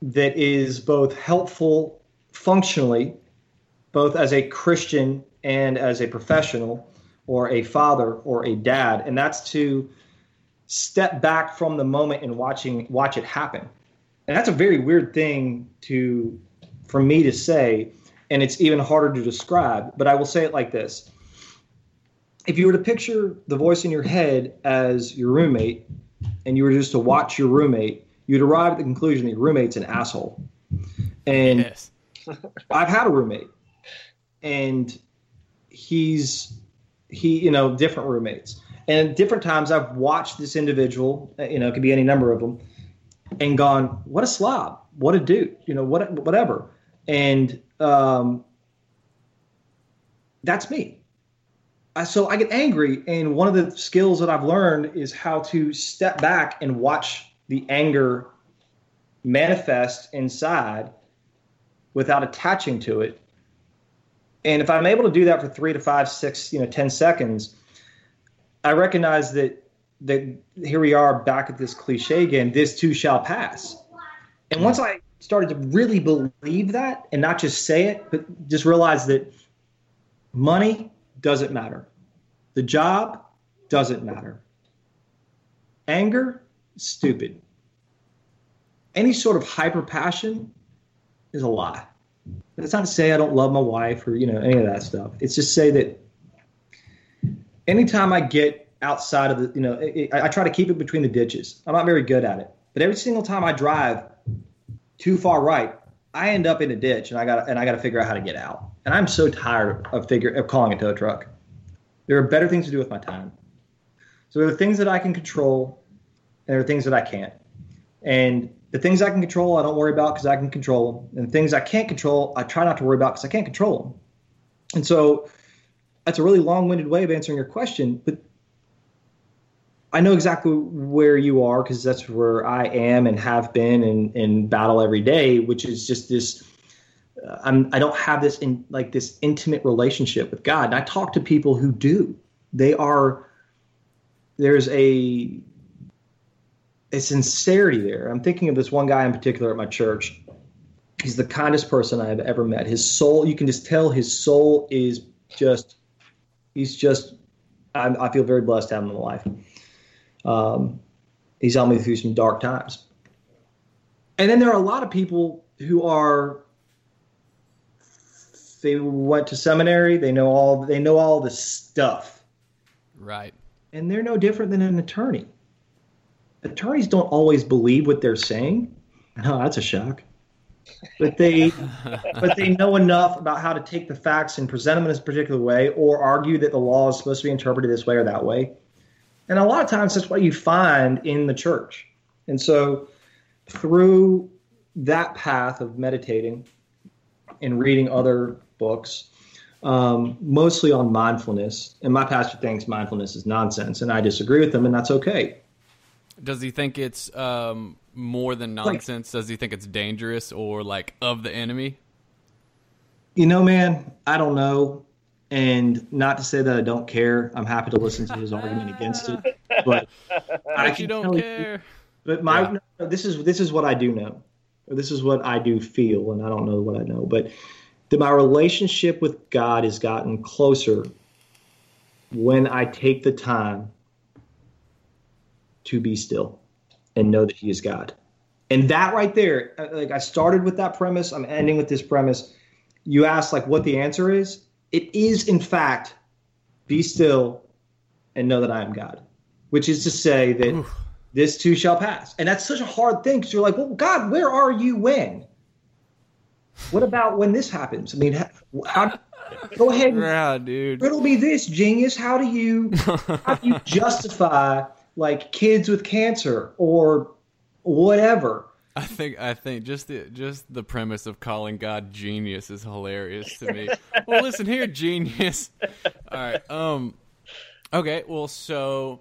that is both helpful functionally, both as a Christian and as a professional, or a father or a dad, and that's to step back from the moment and watching watch it happen. And that's a very weird thing to for me to say, and it's even harder to describe, but I will say it like this. If you were to picture the voice in your head as your roommate and you were just to watch your roommate, you'd arrive at the conclusion that your roommate's an asshole. And yes. I've had a roommate, and he's he you know different roommates, and different times I've watched this individual, uh, you know, it could be any number of them, and gone, what a slob, what a dude, you know, what whatever, and um, that's me. I, so I get angry, and one of the skills that I've learned is how to step back and watch the anger manifest inside without attaching to it. And if I'm able to do that for three to five, six, you know, ten seconds, I recognize that that here we are back at this cliche again. This too shall pass. And once I started to really believe that, and not just say it, but just realize that money doesn't matter, the job doesn't matter, anger, stupid. Any sort of hyper passion is a lie. That's not to say I don't love my wife or you know any of that stuff. It's just say that anytime I get outside of the you know it, I, I try to keep it between the ditches. I'm not very good at it, but every single time I drive too far right, I end up in a ditch and I got and I got to figure out how to get out. And I'm so tired of figure of calling a tow truck. There are better things to do with my time. So there are things that I can control, there are things that I can't. And the things I can control, I don't worry about because I can control them. And the things I can't control, I try not to worry about because I can't control them. And so that's a really long-winded way of answering your question, but I know exactly where you are because that's where I am and have been and, and battle every day, which is just this. Uh, I'm I don't have this in like this intimate relationship with God. And I talk to people who do. They are. There's a a sincerity there. I'm thinking of this one guy in particular at my church. He's the kindest person I have ever met. His soul, you can just tell his soul is just, he's just, I, I feel very blessed to have him in my life. Um, he's helped me through some dark times. And then there are a lot of people who are, they went to seminary, they know all, they know all the stuff, Right. and they're no different than an attorney attorneys don't always believe what they're saying. No, that's a shock. But they, but they know enough about how to take the facts and present them in a particular way, or argue that the law is supposed to be interpreted this way or that way. And a lot of times, that's what you find in the church. And so, through that path of meditating and reading other books, um, mostly on mindfulness, and my pastor thinks mindfulness is nonsense, and I disagree with them, and that's okay. Does he think it's um, more than nonsense? Does he think it's dangerous or like of the enemy? You know, man, I don't know. And not to say that I don't care. I'm happy to listen to his argument against it. But I you don't care. But my Yeah. no, this is this is what I do know. Or this is what I do feel, and I don't know what I know. But that my relationship with God has gotten closer when I take the time to be still and know that He is God. And that right there, uh, like I started with that premise, I'm ending with this premise. You ask like what the answer is. It is in fact, be still and know that I am God, which is to say that this too shall pass. And that's such a hard thing because you're like, well, God, where are you when? What about when this happens? I mean, how, how go ahead and Yeah, dude. riddle me this, genius. How do you how do you justify like kids with cancer or whatever? I think I think just the just the premise of calling God genius is hilarious to me. well, listen here, genius. All right. Um. Okay. Well, so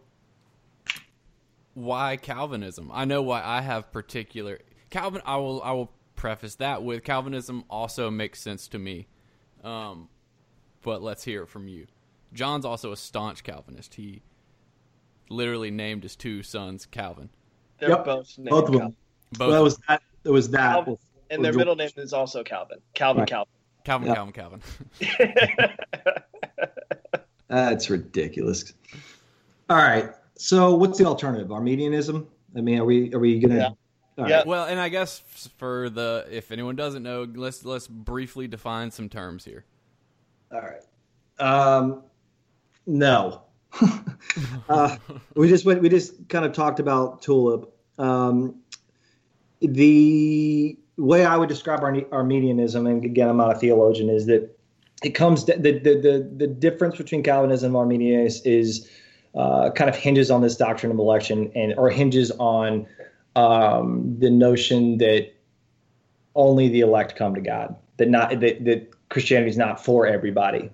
why Calvinism? I know why I have particular Calvin. I will I will preface that with Calvinism also makes sense to me. Um, but let's hear it from you. John's also a staunch Calvinist. He literally named his two sons Calvin. They're Yep, both named Both of them. Calvin. Both Well, it was that. It was that. Calvin. And their George. middle name is also Calvin. Calvin Right. Calvin. Calvin, Yeah. Calvin, Calvin. That's ridiculous. All right. So, what's the alternative? Arminianism? I mean, are we are we gonna? Yeah. All right. Yeah. Well, and I guess for the if anyone doesn't know, let's let's briefly define some terms here. All right. Um, no. Uh, we just went. We just kind of talked about tulip. Um, the way I would describe Arne- Arminianism, and again, I'm not a theologian, is that it comes the the the, the difference between Calvinism and Arminianism is uh, kind of hinges on this doctrine of election, and or hinges on um, the notion that only the elect come to God. That not that, that Christianity is not for everybody,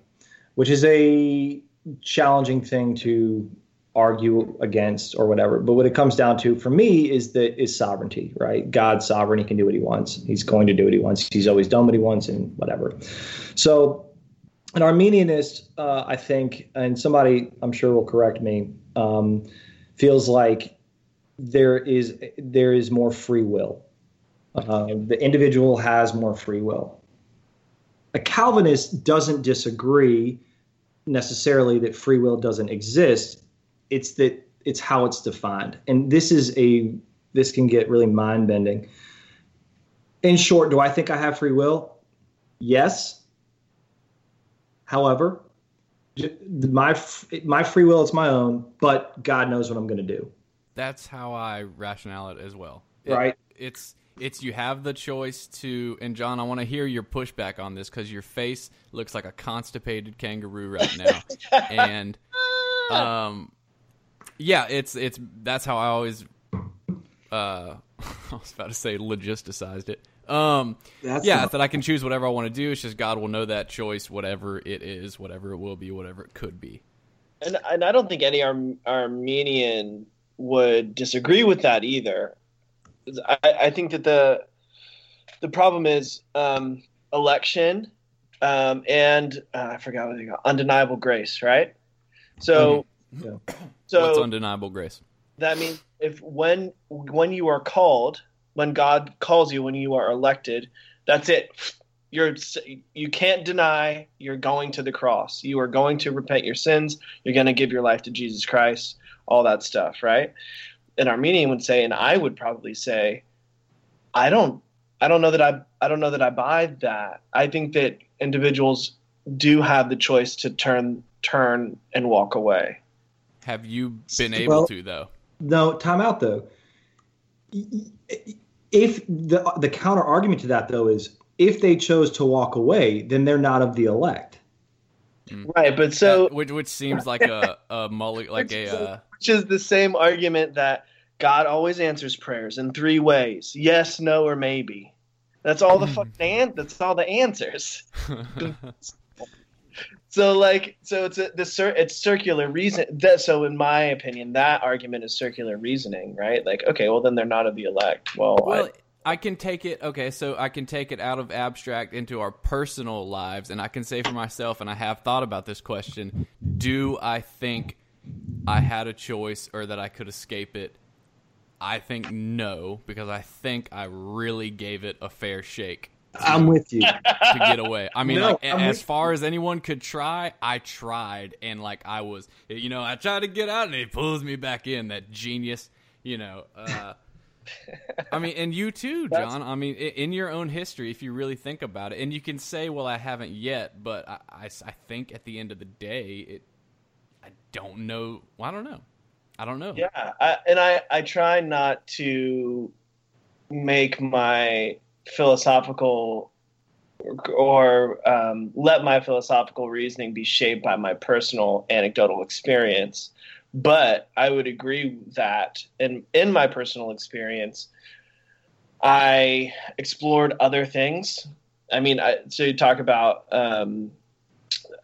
which is a challenging thing to argue against or whatever. But what it comes down to for me is that is sovereignty, right? God's sovereign; he can do what he wants. He's going to do what he wants. He's always done what he wants, and whatever. So, an Arminianist, uh, I think, and somebody I'm sure will correct me, um, feels like there is there is more free will. Uh, the individual has more free will. A Calvinist doesn't disagree necessarily that free will doesn't exist. It's that it's how it's defined, and this is a this can get really mind bending. In short, do I think I have free will? Yes. However, my my free will is my own, but God knows what I'm going to do. That's how I rationale it as well. It- Right. It's it's you have the choice to and John, I want to hear your pushback on this because your face looks like a constipated kangaroo right now, and um, yeah, it's it's that's how I always uh, I was about to say logisticized it. Um, That's yeah, the- that I can choose whatever I want to do. It's just God will know that choice, whatever it is, whatever it will be, whatever it could be. And, and I don't think any Arm- Arminian would disagree with that either. I, I think that the the problem is um, election um, and uh, I forgot what they call undeniable grace, right? So, Yeah. so What's undeniable grace? that means if when when you are called, when God calls you, when you are elected, that's it. You're you can't deny you're going to the cross. You are going to repent your sins. You're going to give your life to Jesus Christ. All that stuff, right? An Arminian would say, and I would probably say, I don't, I don't know that I, I don't know that I buy that. I think that individuals do have the choice to turn, turn and walk away. Have you been able Well- to though? No, time out though. If the the counter argument to that though is if they chose to walk away, then they're not of the elect. Right, but so That- which which seems like a a mulli, like a uh, which is the same argument that God always answers prayers in three ways: yes, no, or maybe. That's all the hmm. fucking an- That's all the answers. So like, so it's a, the cir- it's circular reason. That so in my opinion, that argument is circular reasoning, right? Like, okay, well then they're not of the elect. Well, well. I, I can take it okay, so I can take it out of abstract into our personal lives, and I can say for myself, and I have thought about this question: Do I think I had a choice, or that I could escape it? I think no, because I think I really gave it a fair shake. I'm with you. to get away. I mean, No, like, as far as anyone could try, I tried, and like I was, you know, I tried to get out, and he pulls me back in. That genius, you know. Uh, I mean, and you too, John. I mean, in your own history, if you really think about it, and you can say, "Well, I haven't yet," but I, I think at the end of the day, it, I don't know. Well, I don't know. I don't know. yeah, I, and I I try not to make my philosophical or um, let my philosophical reasoning be shaped by my personal anecdotal experience. But I would agree that in in my personal experience, I explored other things. I mean, I, so you talk about um,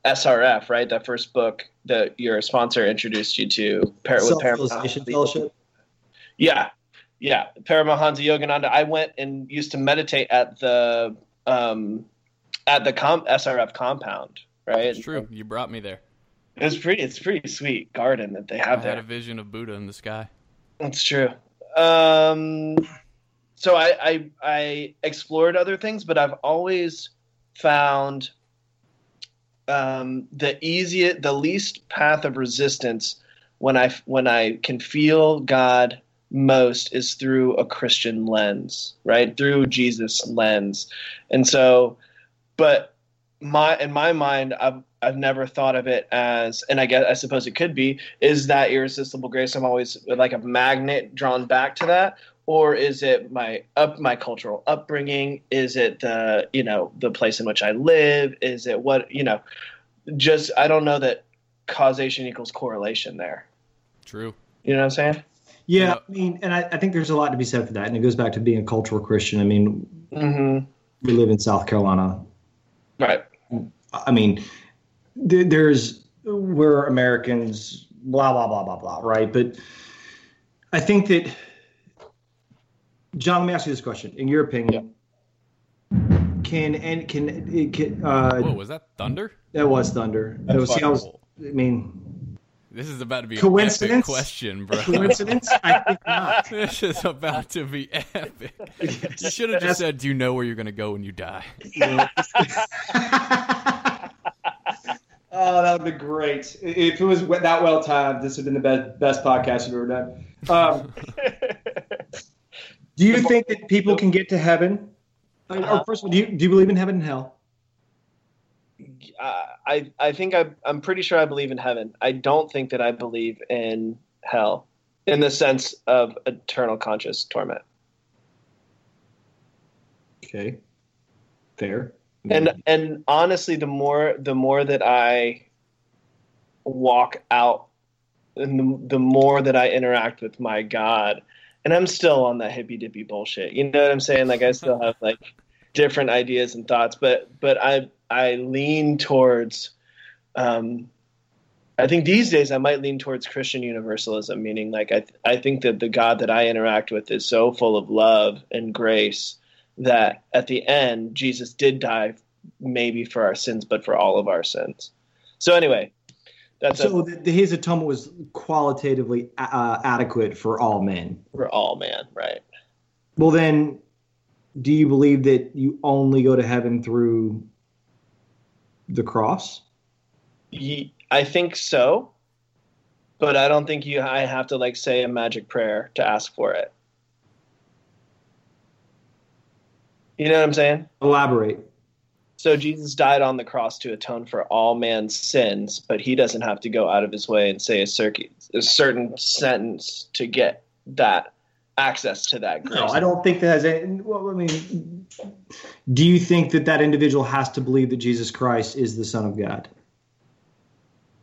SRF, right? That first book that your sponsor introduced you to, Par- with Self-realization fellowship. yeah, yeah. Paramahansa Yogananda. I went and used to meditate at the um, at the com- SRF compound. Right, It's true. You brought me there. It was pretty. It's a pretty sweet garden that they I have had a vision of Buddha in the sky. That's true. Um, so I, I I explored other things, but I've always found um, the easiest, the least path of resistance when I when I can feel God most is through a Christian lens, right? Through Jesus lens, and so, but my in my mind, I've I've never thought of it as, and I guess I suppose it could be, is that irresistible grace? I'm always like a magnet drawn back to that, or is it my up my cultural upbringing? Is it the you know the place in which I live? Is it what you know? Just I don't know that causation equals correlation there. True. You know what I'm saying? Yeah, Yeah. I mean, and I, I think there's a lot to be said for that, and it goes back to being a cultural Christian. I mean, Mm-hmm. we live in South Carolina. Right. I mean, there, there's we're Americans. blah blah blah blah blah, right? But I think that John, let me ask you this question: In your opinion, can and can, it can uh, Whoa, was that thunder? that was thunder? That was, see, I was. I mean, This is about to be a Coincidence? an epic question, bro. coincidence? I think not. this is about to be epic. You should have That's- just said, "Do you know where you're going to go when you die?" oh, that would be great. If it was that well timed, this would have been the best best podcast you've ever done. Um, do you think that people can get to heaven? Or- first of all, do you, do you believe in heaven and hell? I I think I I'm pretty sure I believe in heaven. I don't think that I believe in hell in the sense of eternal conscious torment. Okay, fair. And and honestly, the more the more that I walk out, and the, the more that I interact with my God, and I'm still on that hippy dippy bullshit. You know what I'm saying? Like I still have like different ideas and thoughts, but but I I lean towards. Um, I think these days I might lean towards Christian universalism, meaning like I I think that the God that I interact with is so full of love and grace that at the end Jesus did die maybe for our sins, but for all of our sins. So anyway, that's so a, the, the, his atonement was qualitatively uh, adequate for all men. for all men, right? Well, then, do you believe that you only go to heaven through the cross? Ye- I think so, but I don't think you. I have to like say a magic prayer to ask for it. You know what I'm saying? Elaborate. So Jesus died on the cross to atone for all man's sins, but he doesn't have to go out of his way and say a, circuit, a certain sentence to get that access to that grace. No, I don't think that has any. Well, I mean, do you think that that individual has to believe that Jesus Christ is the Son of God?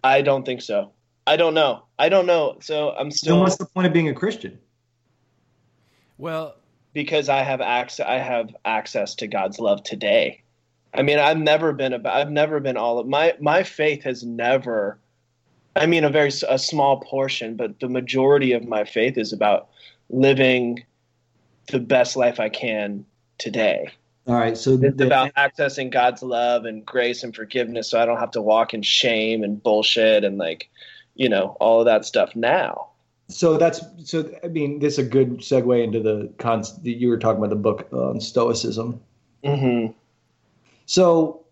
I don't think so. I don't know. I don't know. So I'm Then still what's the point of being a Christian? Well, because I have access. I have access to God's love today. I mean, I've never been about. I've never been all of my my faith has never. I mean, a very a small portion, but the majority of my faith is about living the best life I can today. All right, so It's the- about accessing God's love and grace and forgiveness, so I don't have to walk in shame and bullshit and like, you know, all of that stuff now. so that's so. I mean, this is a good segue into the cons. You were talking about the book on Stoicism. hmm So,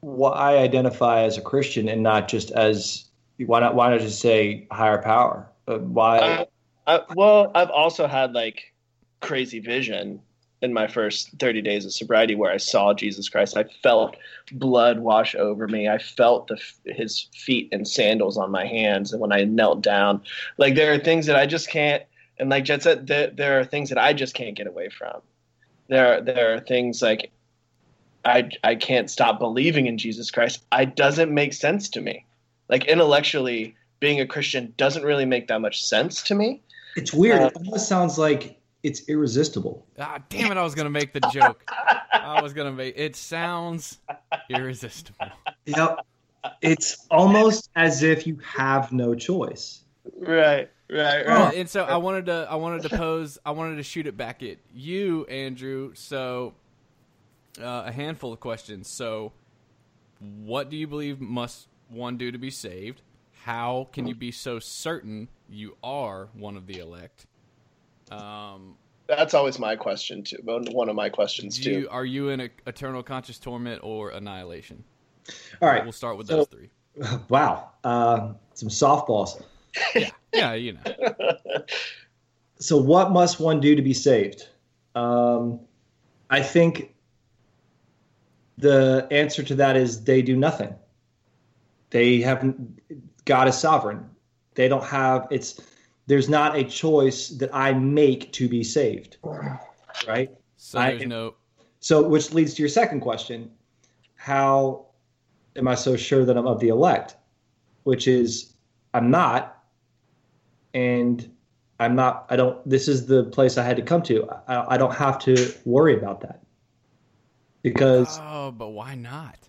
why I identify as a Christian and not just as why not? Why not just say higher power? Uh, why? Uh, I, well, I've also had like crazy vision in my first 30 days of sobriety where I saw Jesus Christ. I felt blood wash over me. I felt the, his feet and sandals on my hands. And when I knelt down, like there are things that I just can't, and like Jed said, there, there are things that I just can't get away from. There, there are things like I, I can't stop believing in Jesus Christ. It doesn't make sense to me. Like intellectually, being a Christian doesn't really make that much sense to me. it's weird. uh, it almost sounds like it's irresistible. ah, damn it! I was going to make the joke. I was going to make. It sounds irresistible. Yep. It's almost as if you have no choice. Right, right, Well, right. and so I wanted to I wanted to pose I wanted to shoot it back at you, Andrew. So uh, a handful of questions. So what do you believe must one do to be saved? How can you be so certain you are one of the elect? Um, That's always my question too. One of my questions do too. you, are you in a, eternal conscious torment or annihilation? All right. We'll start with So- those three. Wow. Uh, some softballs. Yeah, you know. So, what must one do to be saved? Um, I think the answer to that is they do nothing. They have God is sovereign. They don't have it's. There's not a choice that I make to be saved, right? So I- no So, which leads to your second question: How am I so sure that I'm of the elect? Which is, I'm not, and I'm not. I don't. This is the place I had to come to. I, I don't have to worry about that because, Oh, but why not?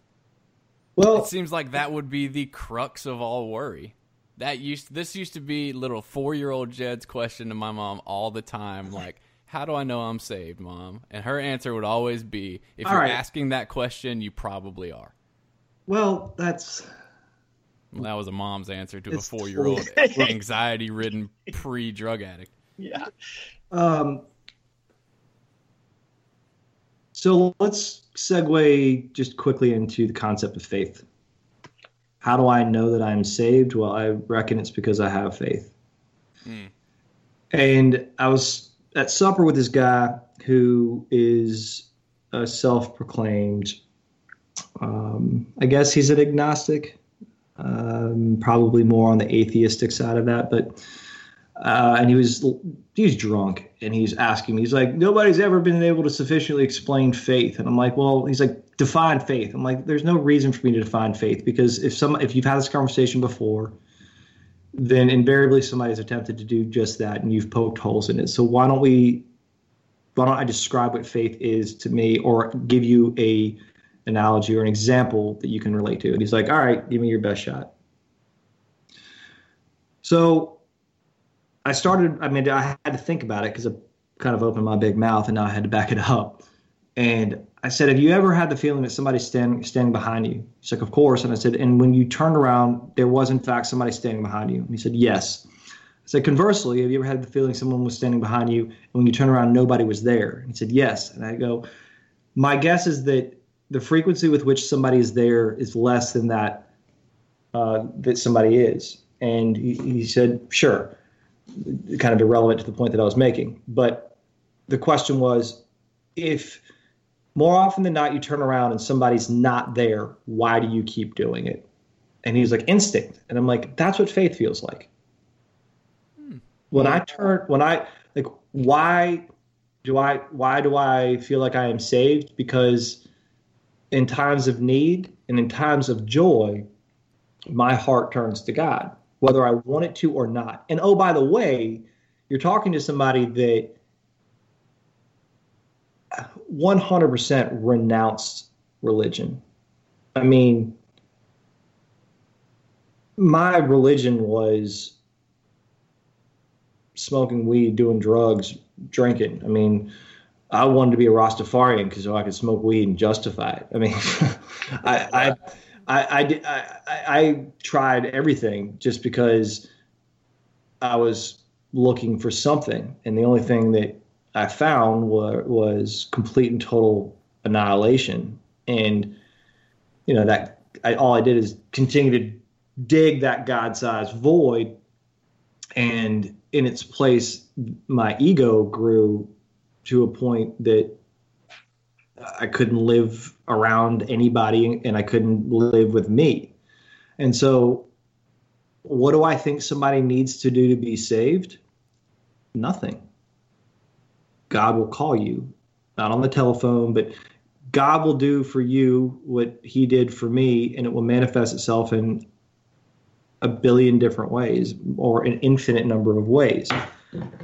well, It seems like that would be the crux of all worry. that used this used to be little four year old Jed's question to my mom all the time, like, "How do I know I'm saved, mom?" And her answer would always be, "If you're right. asking that question, you probably are." Well, that's Well, that was a mom's answer to a four year old anxiety ridden pre drug addict. Yeah. Um, so let's segue just quickly into the concept of faith. How do I know that I'm saved? Well, I reckon it's because I have faith. Mm. And I was at supper with this guy who is a self proclaimed, um, I guess he's an agnostic, um, probably more on the atheistic side of that, but uh, and he was he was drunk and he's asking me he's like nobody's ever been able to sufficiently explain faith. And i'm like well he's like define faith. I'm like there's no reason for me to define faith because if some if you've had this conversation before then invariably somebody's attempted to do just that and you've poked holes in it. So why don't we why don't i describe what faith is to me or give you a analogy or an example that you can relate to? And he's like all right give me your best shot. So I started. I mean, I had to think about it because I kind of opened my big mouth, and now I had to back it up. And I said, "Have you ever had the feeling that somebody's standing standing behind you?" He's like, "Of course." And I said, "And when you turned around, there was in fact somebody standing behind you." And he said, "Yes." I said, "Conversely, have you ever had the feeling someone was standing behind you, and when you turn around, nobody was there?" And he said, "Yes." And I go, "My guess is that the frequency with which somebody is there is less than that uh, that somebody is." And he, he said, "Sure." Kind of irrelevant to the point that I was making. But the question was if more often than not you turn around and somebody's not there, why do you keep doing it? And he's like, instinct. And I'm like, that's what faith feels like. Hmm. When I turn, when I, like, why do I, why do I feel like I am saved? Because in times of need and in times of joy, my heart turns to God whether I want it to or not. And oh, by the way, you're talking to somebody that 100% renounced religion. I mean, my religion was smoking weed, doing drugs, drinking. I mean, I wanted to be a Rastafarian because I could smoke weed and justify it. I mean, I, I I, I, I, I tried everything just because I was looking for something, and the only thing that I found was, was complete and total annihilation. And you know that I, all I did is continue to dig that God-sized void, and in its place, my ego grew to a point that I couldn't live around anybody and I couldn't live with me. And so, what do I think somebody needs to do to be saved? Nothing. God will call you, not on the telephone, but God will do for you what he did for me, and it will manifest itself in a billion different ways or an infinite number of ways.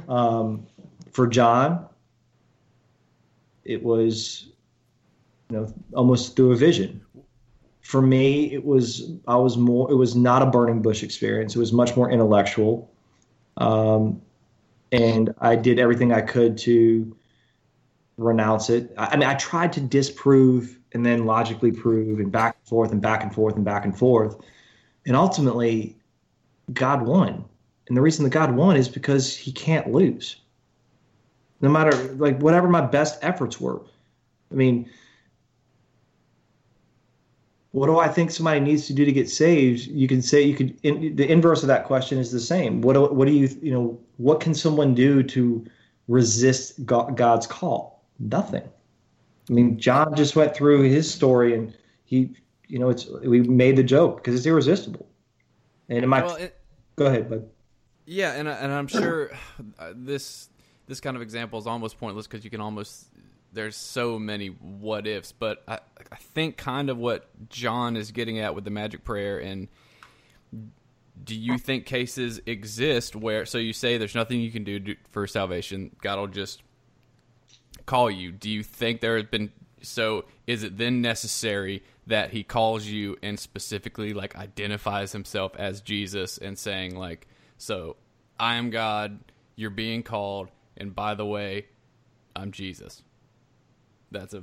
Um, for John, it was you know almost through a vision. For me it was i was more it was not a burning bush experience. It was much more intellectual. Um, and i did everything i could to renounce it. I, I mean i tried to disprove and then logically prove and back and forth and back and forth and back and forth. And ultimately god won. And the reason that god won is because he can't lose. No matter like whatever my best efforts were. I mean what do I think somebody needs to do to get saved? You can say you could. In, the inverse of that question is the same. What do, what do you you know? What can someone do to resist Go- God's call? Nothing. I mean, John just went through his story, and he, you know, it's we made the joke because it's irresistible. And it might Well, it, go ahead, bud. Yeah, and and I'm sure this this kind of example is almost pointless because you can almost there's so many what ifs, but I I think kind of what John is getting at with the magic prayer and do you think cases exist where so you say there's nothing you can do for salvation, God will just call you. Do you think there has been so is it then necessary that he calls you and specifically like identifies himself as Jesus and saying like, so I am God, you're being called, and by the way, I'm Jesus. That's a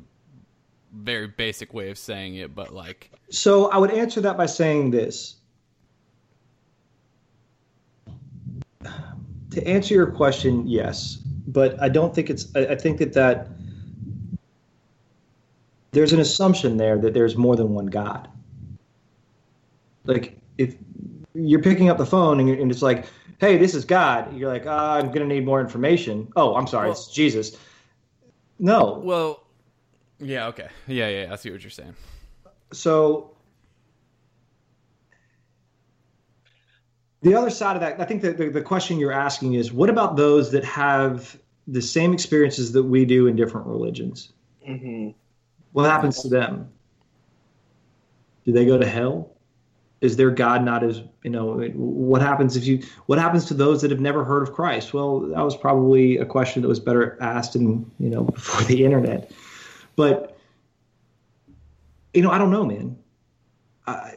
very basic way of saying it, but like, So I would answer that by saying this. To answer your question, yes, but I don't think it's. I, I think that that there's an assumption there that there's more than one God. Like if you're picking up the phone and, and it's like, "Hey, this is God," you're like, ah, "I'm gonna need more information." Oh, I'm sorry, it's Jesus. No, well, yeah, okay, yeah, yeah, I see what you're saying. so the other side of that, I think that the, the question you're asking is what about those that have the same experiences that we do in different religions? hmm What happens to them? Do they go to hell? Is their God not as you know? What happens if you? What happens to those that have never heard of Christ? Well, that was probably a question that was better asked in you know before the internet. But you know, I don't know, man. I,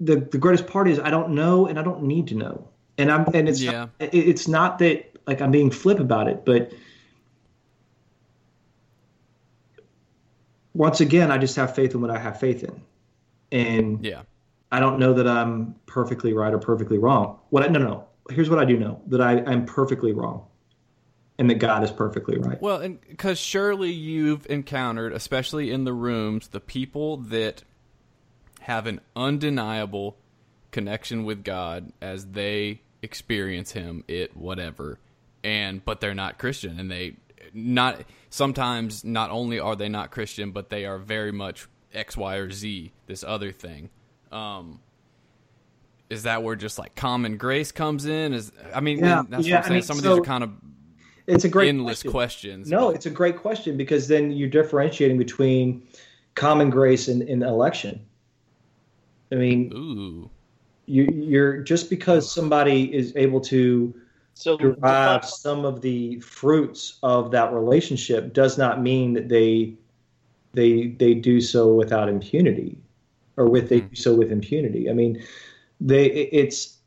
the the greatest part is I don't know and I don't need to know. And I'm and it's Yeah. it, it's not that like I'm being flip about it, but once again, I just have faith in what I have faith in, and Yeah, I don't know that I'm perfectly right or perfectly wrong. What I no no. Here's what I do know: that I I'm perfectly wrong, and that God is perfectly right. Well, and because surely you've encountered, especially in the rooms, the people that have an undeniable connection with God as they experience Him, it whatever, and but they're not Christian, and they not sometimes not only are they not Christian, but they are very much X, Y, or Z, this other thing. Um, is that where just like common grace comes in? Is I mean, Yeah, that's yeah, what I'm I saying. mean, Some of these are kind of It's a great endless question. questions. No, but- it's a great question because then you're differentiating between common grace and, and election. I mean, Ooh. you, you're just because somebody is able to So derive some of the fruits of that relationship does not mean that they they they do so without impunity or with they hmm. do so with impunity. I mean, they it's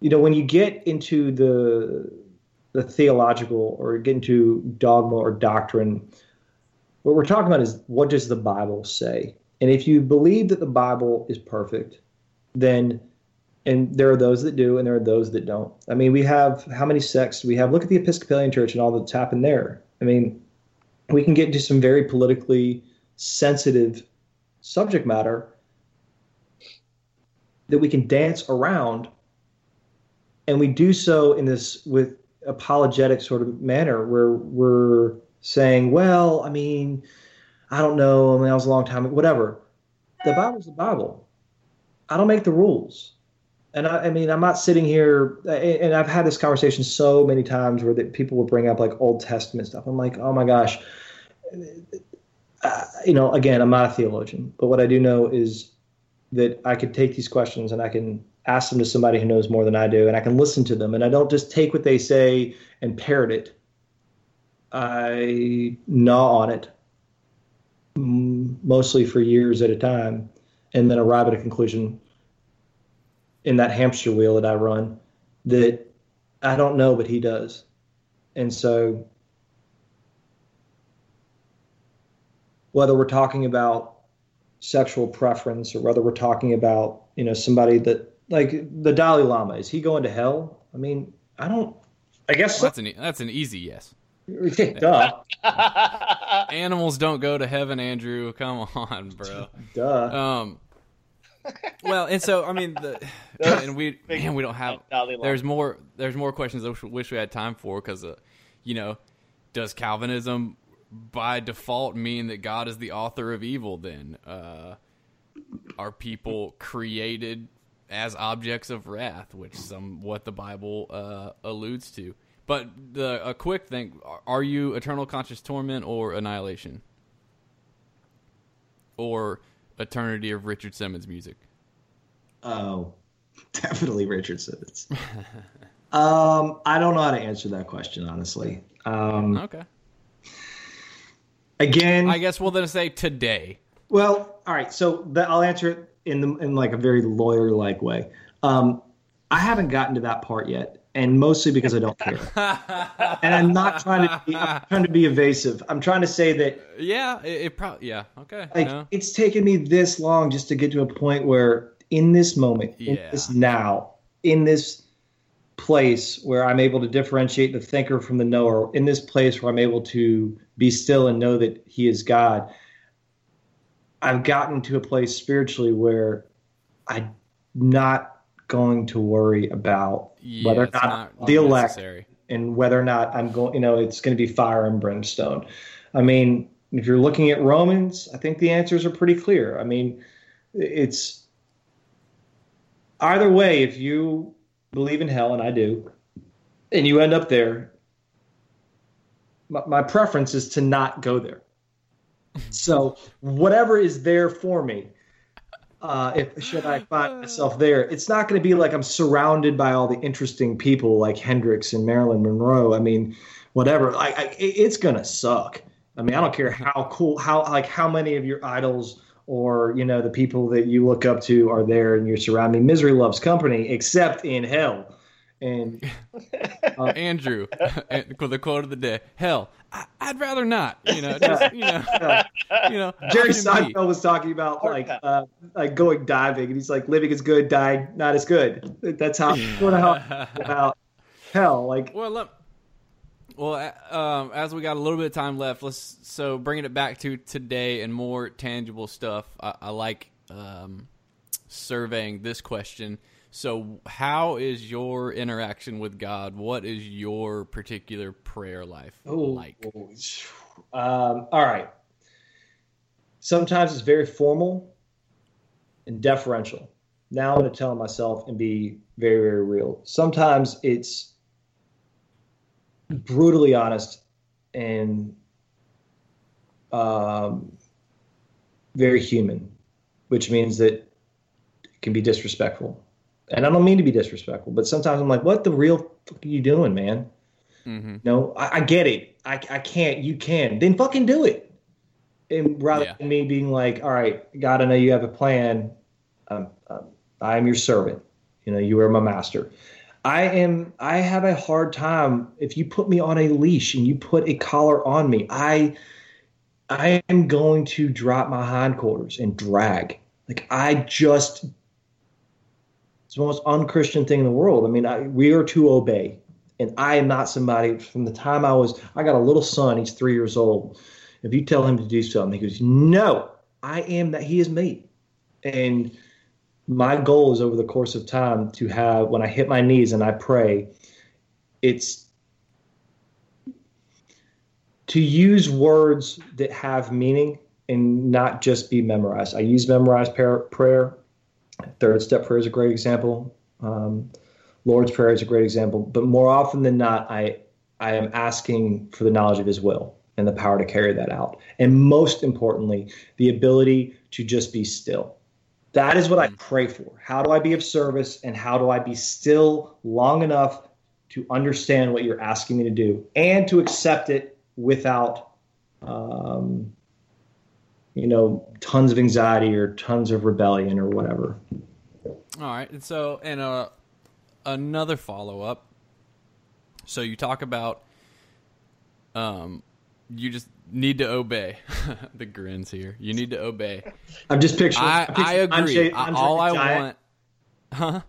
you know when you get into the the theological or get into dogma or doctrine, what we're talking about is what does the Bible say? And if you believe that the Bible is perfect, then and there are those that do and there are those that don't. I mean, we have how many sects do we have? Look at the Episcopalian Church and all that's happened there. I mean, we can get into some very politically sensitive subject matter that we can dance around and we do so in this with apologetic sort of manner where we're saying, well, I mean, I don't know, I mean, that was a long time, whatever. The Bible's the Bible. I don't make the rules. And I, I mean, I'm not sitting here, and I've had this conversation so many times where that people will bring up like Old Testament stuff. I'm like, oh my gosh, uh, you know. Again, I'm not a theologian, but what I do know is that I could take these questions and I can ask them to somebody who knows more than I do, and I can listen to them, and I don't just take what they say and parrot it. I gnaw on it, mm, mostly for years at a time, and then arrive at a conclusion in that hamster wheel that I run that I don't know, but he does. And so, whether we're talking about sexual preference or whether we're talking about, you know, somebody that, like the Dalai Lama, is he going to hell? I mean, I don't, I guess, That's an that's an easy yes. duh, Animals don't go to heaven, Andrew. Come on, bro. duh. Um. Well, and so I mean, the, and we man, we don't have. There's more. There's more questions. I wish, wish we had time for because, uh, you know, does Calvinism by default mean that God is the author of evil? Then uh, are people created as objects of wrath, which some what the Bible uh, alludes to? But the a quick thing: are- you eternal conscious torment or annihilation, or eternity of Richard Simmons music? Oh, definitely Richard Simmons. um, I don't know how to answer that question honestly. Um, Okay. Again, I guess we'll then say today. Well, all right. So the, I'll answer it in the in like a very lawyer like way. Um, I haven't gotten to that part yet, and mostly because I don't care. and I'm not trying to be, I'm trying to be evasive. I'm trying to say that Yeah, it, it probably. Yeah, okay. like no. it's taken me this long just to get to a point where in this moment, in this now, in this place where I'm able to differentiate the thinker from the knower, in this place where I'm able to be still and know that He is God, I've gotten to a place spiritually where I'm not going to worry about Yeah, whether or it's not, the elect and whether or not I'm going, you know, it's going to be fire and brimstone. I mean, if you're looking at Romans, I think the answers are pretty clear. I mean, it's either way, if you believe in hell, and I do, and you end up there, my, my preference is to not go there. So, whatever is there for me, uh, if should I find myself there, it's not going to be like I'm surrounded by all the interesting people like Hendrix and Marilyn Monroe. I mean, whatever. I, I, it's going to suck. I mean, I don't care how cool, how like how many of your idols or you know the people that you look up to are there and you're surrounded. Misery loves company, except in hell. And Andrew, the quote of the day: "Hell, I, I'd rather not." You know, just, you know, you know. Jerry. Seinfeld was talking about like uh, like going diving, and he's like, "Living is good, dying not as good." That's how sort of how about hell. Like, Well, let, well, uh, um, as we got a little bit of time left, let's so bringing it back to today and more tangible stuff. I, I like um, surveying this question. So, how is your interaction with God? What is your particular prayer life like? um, all right. Sometimes it's very formal and deferential. Now I'm going to tell myself and be very, very real. Sometimes it's brutally honest and um, very human, which means that it can be disrespectful. And I don't mean to be disrespectful, but sometimes I'm like, what the real fuck are you doing, man? Mm-hmm. No, I, I get it. I, I can't. You can. Then fucking do it. And rather Yeah. than me being like, all right, God, I know you have a plan. Um, um, I am your servant. You know, you are my master. I am. I have a hard time if you put me on a leash and you put a collar on me. I, I am going to drop my hindquarters and drag. Like I just. It's the most unchristian thing in the world. I mean, I, we are to obey and I am not somebody from the time I was I got a little son, he's three years old. If you tell him to do something, he goes, No, I am that he is me. And my goal is over the course of time to have when I hit my knees and I pray, it's to use words that have meaning and not just be memorized. I use memorized prayer. Third step prayer is a great example. Um, Lord's Prayer is a great example, but more often than not, I I am asking for the knowledge of His will and the power to carry that out, and most importantly, the ability to just be still. That is what I pray for. How do I be of service, and how do I be still long enough to understand what you're asking me to do, and to accept it without, um, you know, tons of anxiety or tons of rebellion or whatever. All right, and so and uh, another follow up. So you talk about, um, you just need to obey. the grins here. You need to obey. I'm just picturing. I I'm I agree. Andre- I- Andre all I want. Huh?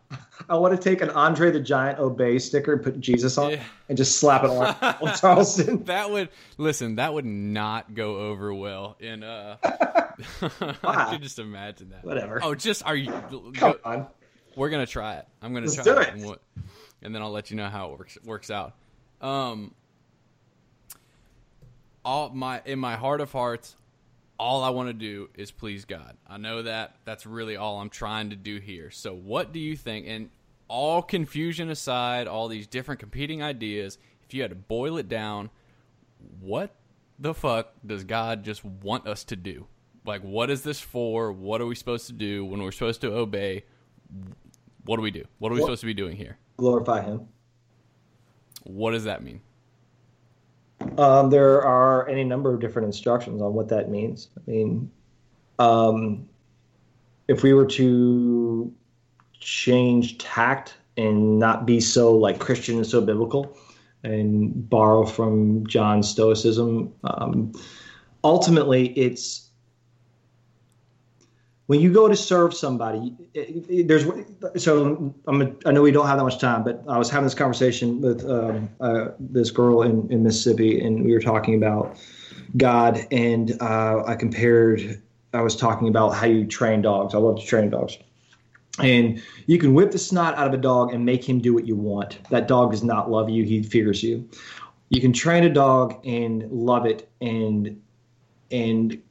I want to take an Andre the Giant obey sticker and put Jesus on it Yeah. and just slap it on, on Charleston. That would listen. That would not go over well in. uh I can just imagine that. Whatever. Oh, just are you? Come go- on. We're gonna try it. I'm gonna Let's try it, it. And, what, and then I'll let you know how it works works out. Um, all my in my heart of hearts, all I want to do is please God. I know that that's really all I'm trying to do here. So, what do you think? And all confusion aside, all these different competing ideas, if you had to boil it down, what the fuck does God just want us to do? Like, what is this for? What are we supposed to do when we're supposed to obey? What do we do? What are we What- supposed to be doing here? Glorify him. What does that mean? Um, there are any number of different instructions on what that means. I mean, um, if we were to change tact and not be so like Christian and so biblical, and borrow from John's Stoicism, um, ultimately it's when you go to serve somebody, it, it, there's so I'm know we don't have that much time, but I was having this conversation with um, uh, this girl in, in Mississippi, and we were talking about God, and uh, I compared. I was talking about how you train dogs. I love to train dogs, and you can whip the snot out of a dog and make him do what you want. That dog does not love you; he fears you. You can train a dog and love it, and and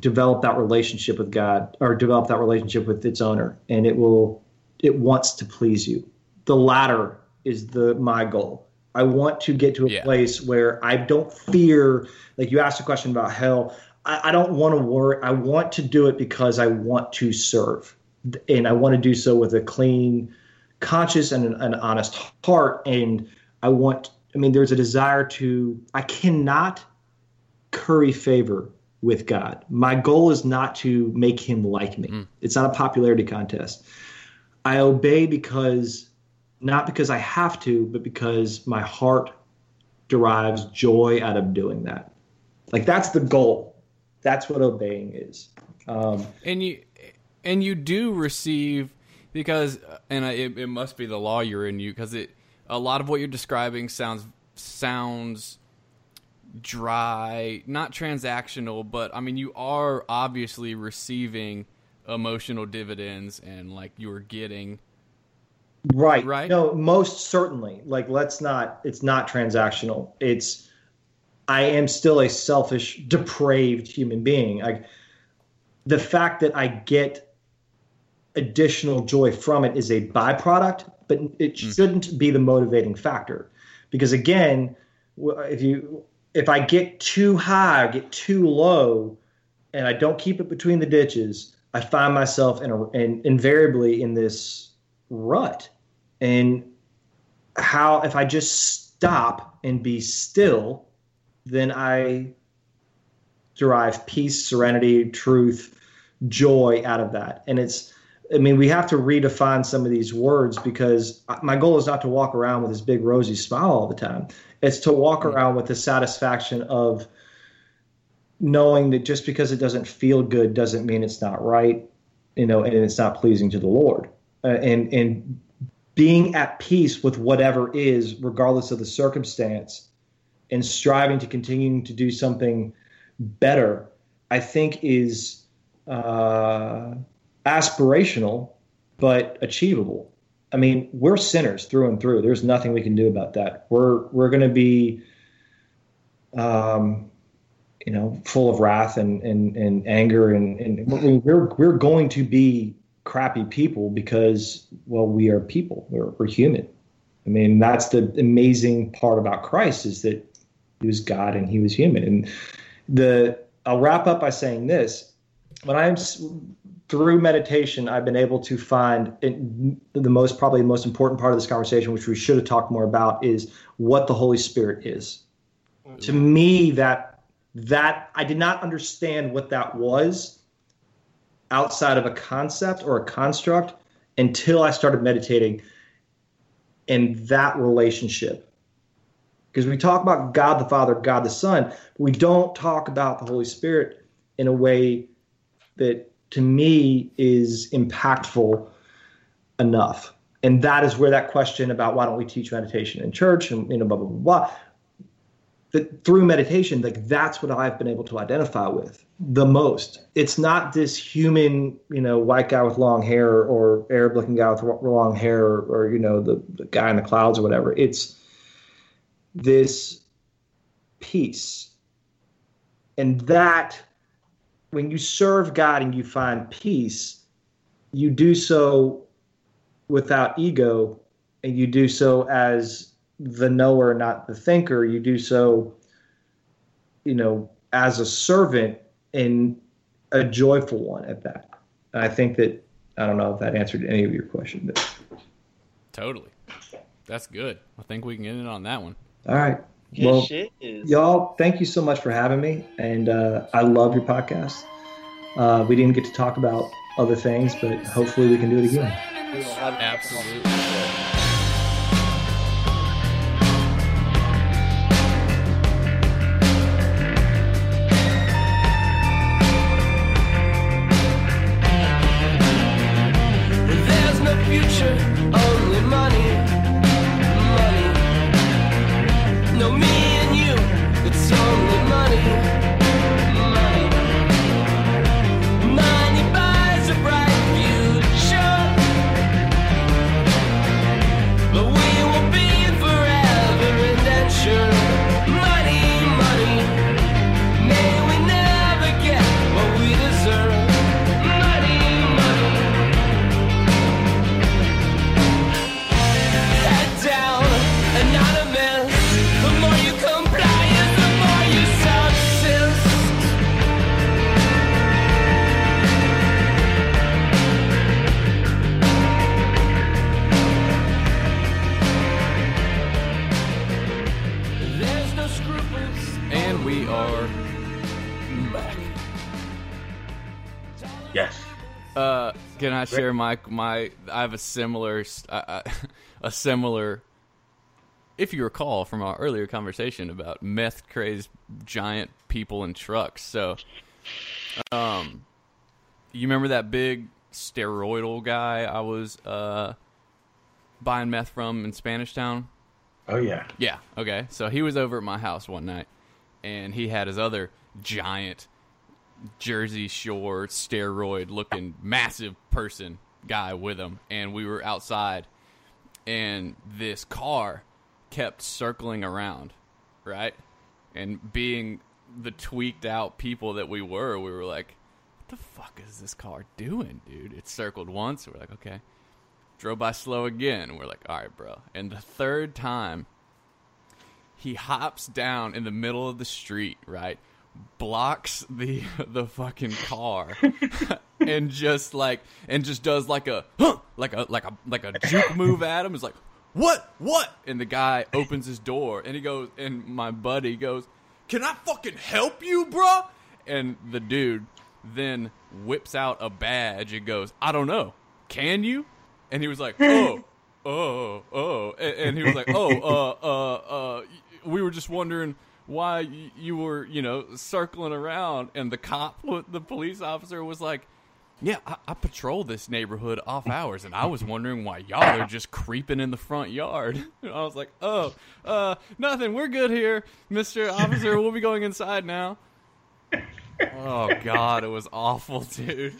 develop that relationship with God or develop that relationship with its owner and it will it wants to please you. The latter is the my goal. I want to get to a Yeah. place where I don't fear like you asked a question about hell. I, I don't want to worry. I want to do it because I want to serve. And I want to do so with a clean conscious and an, an honest heart. And I want I mean there's a desire to I cannot curry favor with God. My goal is not to make him like me. It's not a popularity contest. I obey because not because I have to, but because my heart derives joy out of doing that. Like that's the goal. That's what obeying is. Um, and you and you do receive because and I- it, it must be the law you're in you because it a lot of what you're describing sounds sounds dry not transactional but i mean you are obviously receiving emotional dividends and like you're getting Right. Right? No, most certainly. Like, let's not, it's not transactional. It's, I am still a selfish, depraved human being. Like, the fact that I get additional joy from it is a byproduct, but it mm. shouldn't be the motivating factor. Because again, if you, if I get too high, or get too low, and I don't keep it between the ditches, I find myself in a, in, invariably in this rut. And how if i just stop and be still then i derive peace serenity truth joy out of that. And it's i mean we have to redefine some of these words because my goal is not to walk around with this big rosy smile all the time it's to walk around with the satisfaction of knowing that just because it doesn't feel good doesn't mean it's not right you know and it's not pleasing to the lord. Uh, and and being at peace with whatever is regardless of the circumstance and striving to continue to do something better i think is uh, aspirational but achievable i mean we're sinners through and through there's nothing we can do about that we're we're going to be um, you know, full of wrath and and, and anger, and, and we're we're going to be crappy people because well, we are people. We're, we're human. I mean, that's the amazing part about Christ is that he was God and he was human. And the I'll wrap up by saying this: when I'm through meditation, I've been able to find it, the most probably the most important part of this conversation, which we should have talked more about, is what the Holy Spirit is. Mm-hmm. To me, that that I did not understand what that was outside of a concept or a construct until I started meditating in that relationship. Because we talk about God the Father, God the Son, but we don't talk about the Holy Spirit in a way that to me is impactful enough. And that is where that question about why don't we teach meditation in church and you know blah blah blah blah that through meditation, like that's what I've been able to identify with the most. It's not this human, you know, white guy with long hair or Arab looking guy with long hair or, or you know, the, the guy in the clouds or whatever. It's this peace. And that, when you serve God and you find peace, you do so without ego and you do so as the knower, not the thinker. You do so, you know, as a servant and a joyful one at that. And I think that I don't know if that answered any of your question, but totally that's good i think we can end it on that one all right. Good Well, shit. Y'all, thank you so much for having me, and uh, I love your podcast. Uh, we didn't get to talk about other things, but hopefully we can do it again. We will have Absolutely. My my? I have a similar, uh, a similar. If you recall from our earlier conversation about meth crazed giant people in trucks, so, um, you remember that big steroidal guy I was uh buying meth from in Spanish Town? Oh yeah. Yeah. Okay. So he was over at my house one night, and he had his other giant Jersey Shore steroid looking massive person guy with him, and we were outside, and this car kept circling around, right? And being the tweaked out people that we were, we were like, "What the fuck is this car doing, dude?" It circled once. We're like, "Okay." Drove by slow again. We're like, "All right, bro." And the third time, he hops down in the middle of the street, right? Blocks the the fucking car and just like and just does like a huh, like a like a like a juke move at him. Is like what what? And the guy opens his door and he goes and my buddy goes, "Can I fucking help you, bruh?" And the dude then whips out a badge and goes, "I don't know, can you?" And he was like, "Oh." Oh, oh, and, and he was like, "Oh, uh, uh, uh, we were just wondering why you were, you know, circling around." And the cop, the police officer, was like, "Yeah, I, I patrol this neighborhood off hours, and I was wondering why y'all are just creeping in the front yard." And I was like, "Oh, uh, nothing. We're good here, Mister Officer. We'll be going inside now." Oh God, it was awful, dude.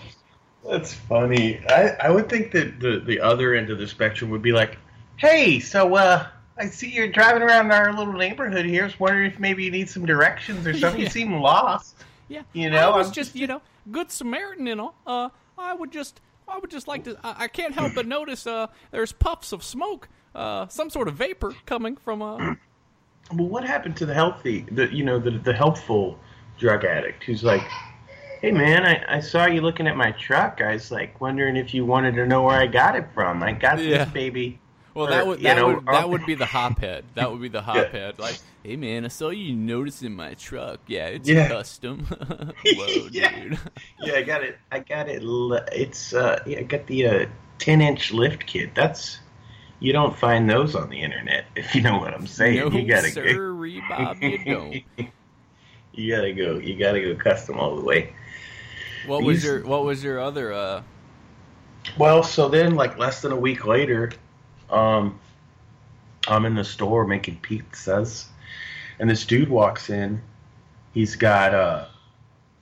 That's funny. I, I would think that the, the other end of the spectrum would be like, hey, so uh, I see you're driving around our little neighborhood here. I was wondering if maybe you need some directions or something. Yeah. You seem lost. Yeah, You know, I was I'm just, you know, good Samaritan and all. Uh, I would just, I would just like to. I, I can't help but notice. Uh, there's puffs of smoke, uh, some sort of vapor coming from. Uh, Well, what happened to the healthy, the you know, the the healthful drug addict who's like, hey man, I, I saw you looking at my truck. I was like wondering if you wanted to know where I got it from. I got Yeah. this baby. well, Or, that would that know, would that would be the hophead. That would be the hophead. Like, hey man, I saw you noticing my truck. Yeah, it's Yeah. custom. Whoa, Yeah. dude. Yeah, I got it. I got it. It's uh, yeah, I got the uh, ten inch lift kit. That's you don't find those on the internet if you know what I'm saying. No, you gotta sirree, Bob, you don't. go. you gotta go. You gotta go custom all the way. What was your What was your other? Uh, Well, so then, like less than a week later, um, I'm in the store making pizzas, and this dude walks in. He's got uh,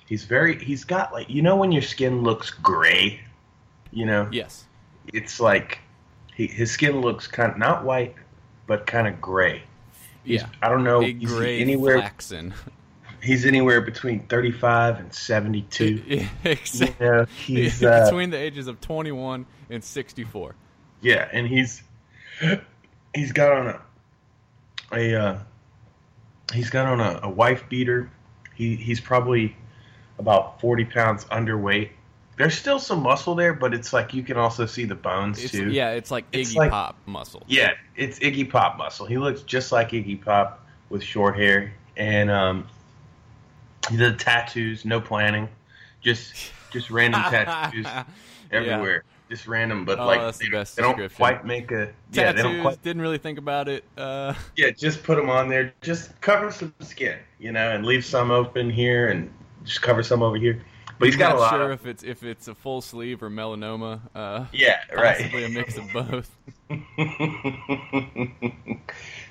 he's very he's got like you know when your skin looks gray, you know, yes. it's like he, his skin looks kind of not white, but kind of gray. He's- Yeah. I don't know. Big he's gray anywhere. flaxen. He's anywhere between 35 and 72. Yeah, You know, he's uh, between the ages of 21 and 64. Yeah, and he's he's got on a a uh, he's got on a, a wife beater. He he's probably about forty pounds underweight. There's still some muscle there, but it's like you can also see the bones It's, too. yeah, it's like It's Iggy like- Pop muscle. Yeah, it's Iggy Pop muscle. He looks just like Iggy Pop, with short hair, and um, he did tattoos, no planning, just just random tattoos everywhere, just random. But Oh, like that's the they, best they don't quite make a yeah, they don't Tattoos. quite Didn't really think about it. Uh, yeah, just put them on there, just cover some skin, you know, and leave some open here, and just cover some over here. But he's got not a lot sure of if it's if it's a full sleeve or melanoma. Uh, yeah, right. Possibly a mix of both.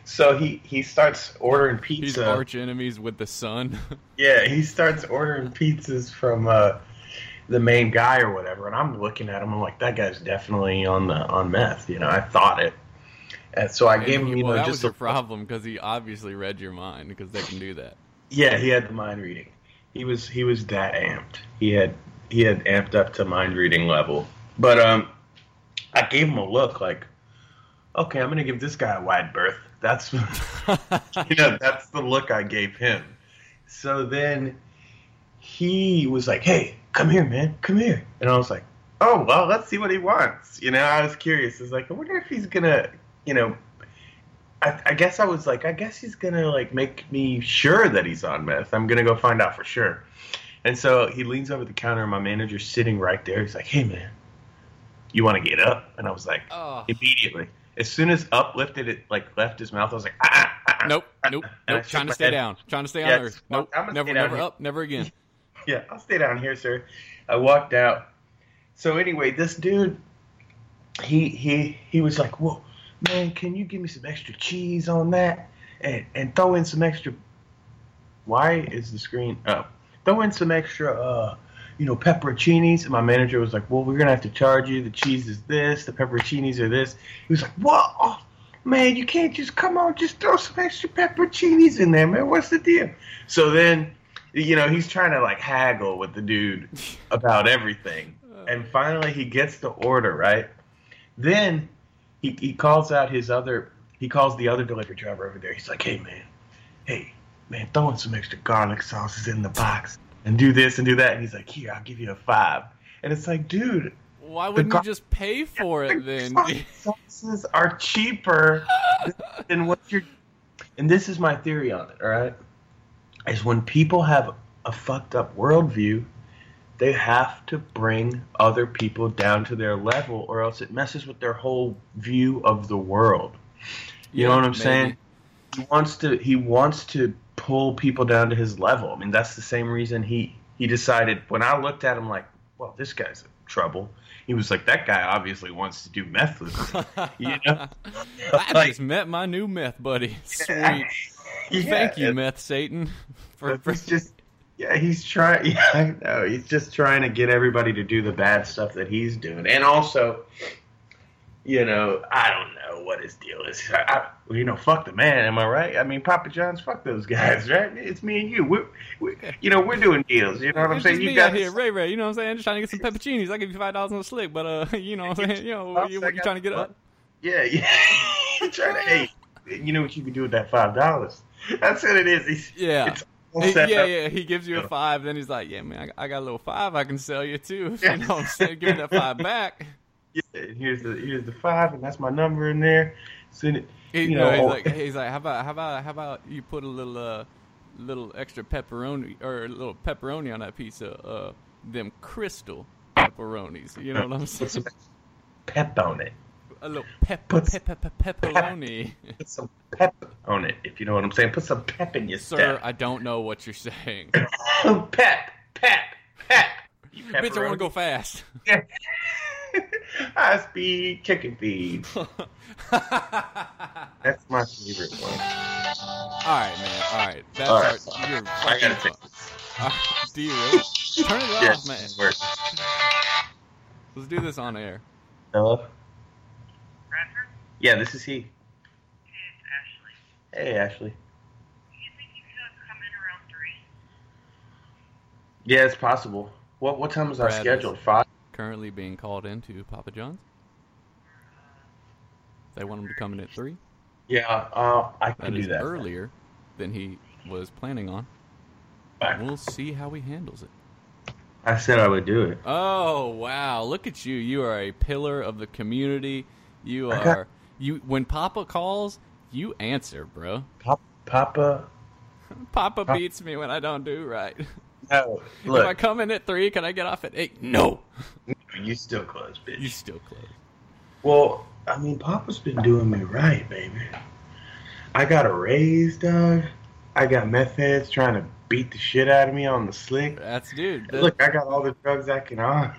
so he he starts ordering He's pizza. arch enemies with the sun. Yeah, he starts ordering pizzas from uh, the main guy or whatever, and I'm looking at him. I'm like, that guy's definitely on the on meth. You know, I thought it, and so I gave him, you well, know, that was just your a, problem because he obviously read your mind because they can do that. yeah, he had the mind reading. He was he was that amped. He had he had amped up to mind reading level. But um, I gave him a look like, okay, I'm gonna give this guy a wide berth. That's you know that's the look I gave him. So then he was like, "Hey, come here, man, come here," and I was like, "Oh well, let's see what he wants." You know, I was curious. I was like, "I wonder if he's gonna, you know." I, I guess I was like, I guess he's gonna like make me sure that he's on meth. I'm gonna go find out for sure. And so he leans over the counter, and my manager's sitting right there. He's like, "Hey, man, you want to get up?" And I was like, Oh. immediately. As soon as up lifted, it like left his mouth. I was like, ah, ah, ah, ah. Nope, nope, nope. Trying to stay head. down. Trying to stay on Yeah, Earth. Nope, never, never up, never again. yeah, I'll stay down here, sir. I walked out. So anyway, this dude, he he he was like, "Whoa, man, can you give me some extra cheese on that, and and throw in some extra." Why is the screen up? Throw in some extra, uh, you know, pepperoncinis. And my manager was like, "Well, we're gonna have to charge you. The cheese is this. The pepperoncinis are this." He was like, "What?" Oh, man, you can't just come on, just throw some extra pepperoncinis in there, man. What's the deal? So then, you know, he's trying to like haggle with the dude about everything. And finally he gets the order, right? Then he, he calls out his other he calls the other delivery driver over there. He's like, Hey man, hey, man, throw in some extra garlic sauces in the box and do this and do that. And he's like, Here, I'll give you a five. And it's like, dude, Why wouldn't gar- you just pay for it then? sauces are cheaper than what you're. And this is my theory on it. All right, is when people have a fucked up worldview, they have to bring other people down to their level, or else it messes with their whole view of the world. You know what I'm maybe. saying? He wants to. He wants to pull people down to his level. I mean, that's the same reason he he decided. When I looked at him, like, well, this guy's in trouble. He was like, that guy obviously wants to do meth with me. You know? I Like- just met my new meth buddy. Sweet. Thank you, meth Satan, for, for he's just yeah he's trying yeah i know he's just trying to get everybody to do the bad stuff that he's doing and also you know i don't know what his deal is I, I, you know fuck the man am i right i mean papa john's fuck those guys right it's me and you we're, we you know we're doing deals you know what i'm saying you got here, Ray Ray. You know what I'm saying? Just trying to get some pepperoncinis. I give you five dollars on the slick, but uh, you know what I'm saying? You know, I'll you, say you trying to get up? yeah yeah trying to hey you know what you can do with that five dollars that's what it is He's- Yeah. He- yeah, up. yeah. He gives you a five, then he's like, "Yeah, man, I, I got a little five I can sell you too." You know what I'm saying? Give me that five back. Yeah, here's the here's the five, and that's my number in there. Send it. He, You know, know, he's like, he's like, how about, how about, how about you put a little, uh, little extra pepperoni or a little pepperoni on that pizza, uh, them crystal pepperonis. You know what I'm saying? pep on it. A little pep, Put- pep, pep, pep, pepperoni. Put some pep on it, if you know what I'm saying. Put some pep in your Sir, step. I don't know what you're saying. pep, pep, pep. You Bitch, I want to go fast. High speed chicken feed. That's my favorite one. All right, man. All right. That's All right, our, you're I gotta take this. Uh, do you really? Turn it Yes, off, man. works. Let's do this on air. Hello? Bradford? Yeah, this is he. Hey, it's Ashley. Hey, Ashley. Do you think you could come in around 3? Yeah, it's possible. What what time was our Brad is- scheduled? Five. Currently being called into Papa John's. They want him to come in at three. Yeah, uh, I That can is do that. earlier than he was planning on. Back. We'll see how he handles it. I said I would do it. Oh wow! Look at you. You are a pillar of the community. You are you. When Papa calls, you answer, bro. Pop, Papa. Papa beats me when I don't do right. No, if I look, come in at three, can I get off at eight? No. you still close, bitch. You still close. Well, I mean, Papa's been doing me right, baby. I got a raise, dog. I got meth heads trying to beat the shit out of me on the slick. That's dude. Look, I got all the drugs I can on.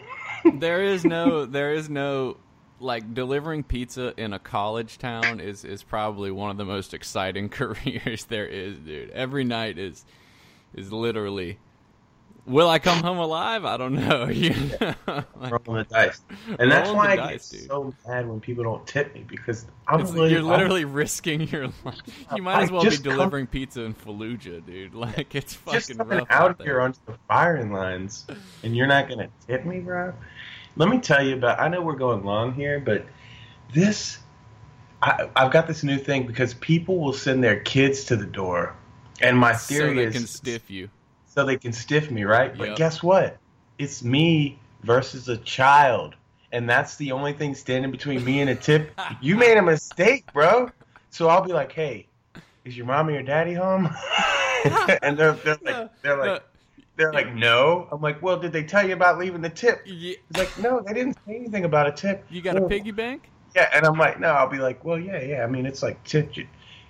there is no there is no like delivering pizza in a college town is is probably one of the most exciting careers there is dude every night is is literally will i come home alive i don't know you know? Like, rolling the dice. And that's why I dice, get dude. so mad when people don't tip me because I'm it's- really, you're literally risking your life you might as well be just come- delivering pizza in fallujah dude like it's fucking just rough out out here onto the firing lines, and you're not gonna tip me, bro. Let me tell you about. I know we're going long here, but this, I, I've got this new thing because people will send their kids to the door, and my theory is so they is can stiff you so they can stiff me, right? But guess what? It's me versus a child, and that's the only thing standing between me and a tip. you made a mistake, bro. So I'll be like, "Hey, is your mommy or daddy home?" and they're, they're like, they're like, they're like, "No." I'm like, "Well, did they tell you about leaving the tip?" Yeah, He's like, "No, they didn't say anything about a tip." you got a piggy bank Yeah, and I'm like, "No." I'll be like, "Well, yeah, yeah. I mean, it's like tipped."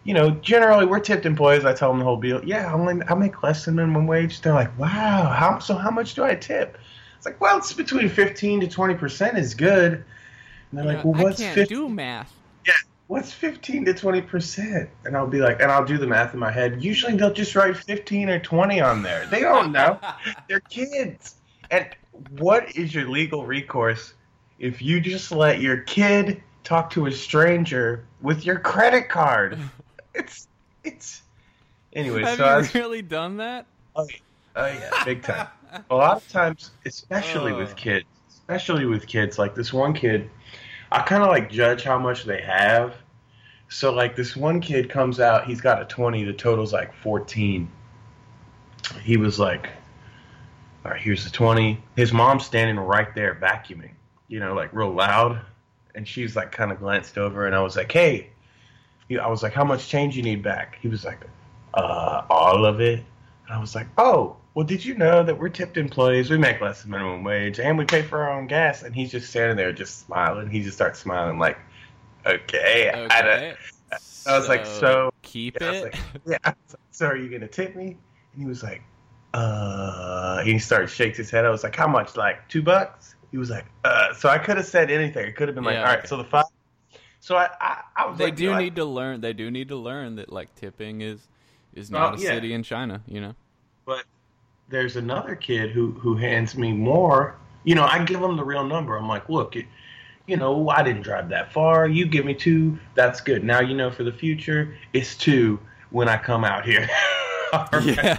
You know, generally we're tipped employees. I tell them the whole deal. Yeah, I only I make less than minimum wage. They're like, "Wow, how so? How much do I tip?" It's like, "Well, it's between fifteen to twenty percent is good." And they're like, "Well, i what's can't 50, do math what's fifteen to twenty percent?" And I'll be like, and I'll do the math in my head. Usually they'll just write fifteen or twenty on there. They don't know. They're kids. And what is your legal recourse if you just let your kid talk to a stranger with your credit card? It's it's anyway. have so I you was, really done that oh, oh yeah, big time. A lot of times, especially Oh. with kids, especially with kids, like this one kid, I kind of like judge how much they have. So like this one kid comes out, he's got a twenty. The total's like fourteen. He was like, "All right, here's the twenty. His mom's standing right there vacuuming, you know, like real loud, and she's like kind of glanced over, and I was like, "Hey," I was like, "How much change you need back?" He was like, "Uh, all of it." And I was like, "Oh, well, did you know that we're tipped employees? We make less than minimum wage, and we pay for our own gas." And he's just standing there, just smiling. He just starts smiling, like, "Okay." I don't- Okay. I was like, so- keep yeah, it. like, yeah. Like, So are you gonna tip me? And he was like, uh. He started shakes his head. I was like, how much? Like two bucks? He was like, uh. So I could have said anything. It could have been like, Yeah, all right. okay. So the five. So I, I, I was They like, do you know, I- need to learn. They do need to learn that like tipping is is not a yeah. city in China. You know. But there's another kid who who hands me more. You know, I give him the real number. I'm like, look, it, you know, I didn't drive that far. You give me two. That's good. Now you know for the future, it's two when I come out here. Right. Yeah.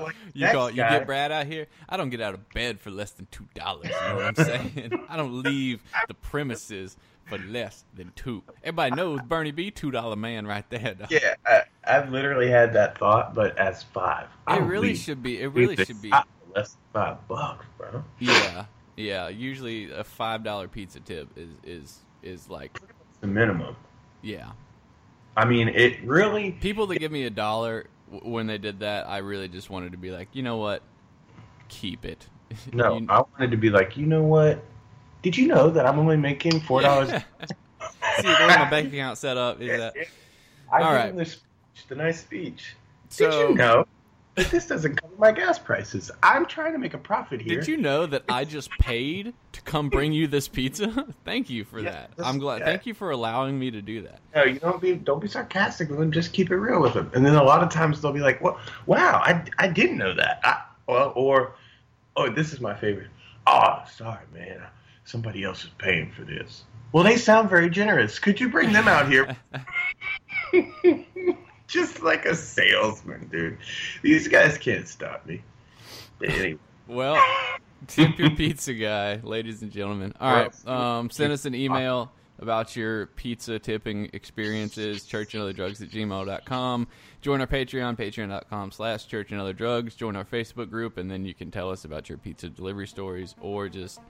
Like, you call you get Brad out here. I don't get out of bed for less than two dollars. You know what I'm saying? I don't leave the premises for less than two. Everybody knows Bernie B, two dollar man right there. Yeah, I, I've literally had that thought, but as five. I It really leave- should be. It really should be. Less than five bucks, bro. Yeah, yeah. Usually a five dollar pizza tip is is is like It's the minimum. yeah. I mean, it really. People that give me a dollar when they did that, I really just wanted to be like, you know what, keep it. No, You- I wanted to be like, you know what? Did you know that I'm only making four dollars? See, the way my bank account set up is that. I All gave right. this speech, the nice speech. So, Did you know that this doesn't cover my gas prices? I'm trying to make a profit here. Did you know that I just paid to come bring you this pizza? thank you for Yeah, that. I'm glad. yeah. Thank you for allowing me to do that. No, you don't be don't be sarcastic with them. Just keep it real with them. And then a lot of times they'll be like, "Well, wow, I, I didn't know that." I, well, or oh, this is my favorite. Oh, sorry, man. Somebody else is paying for this. Well, they sound very generous. Could you bring them out here? Just like a salesman, dude. These guys can't stop me. Anyway, Well, tip your pizza guy, ladies and gentlemen. All right, um, send us an email about your pizza tipping experiences, churchandotherdrugs at gmail.com. Join our Patreon, patreon.com slash church and other drugs. Join our Facebook group, and then you can tell us about your pizza delivery stories or just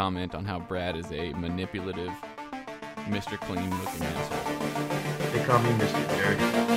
comment on how Brad is a manipulative, Mr. Clean looking asshole. they call me Mr. Dirty.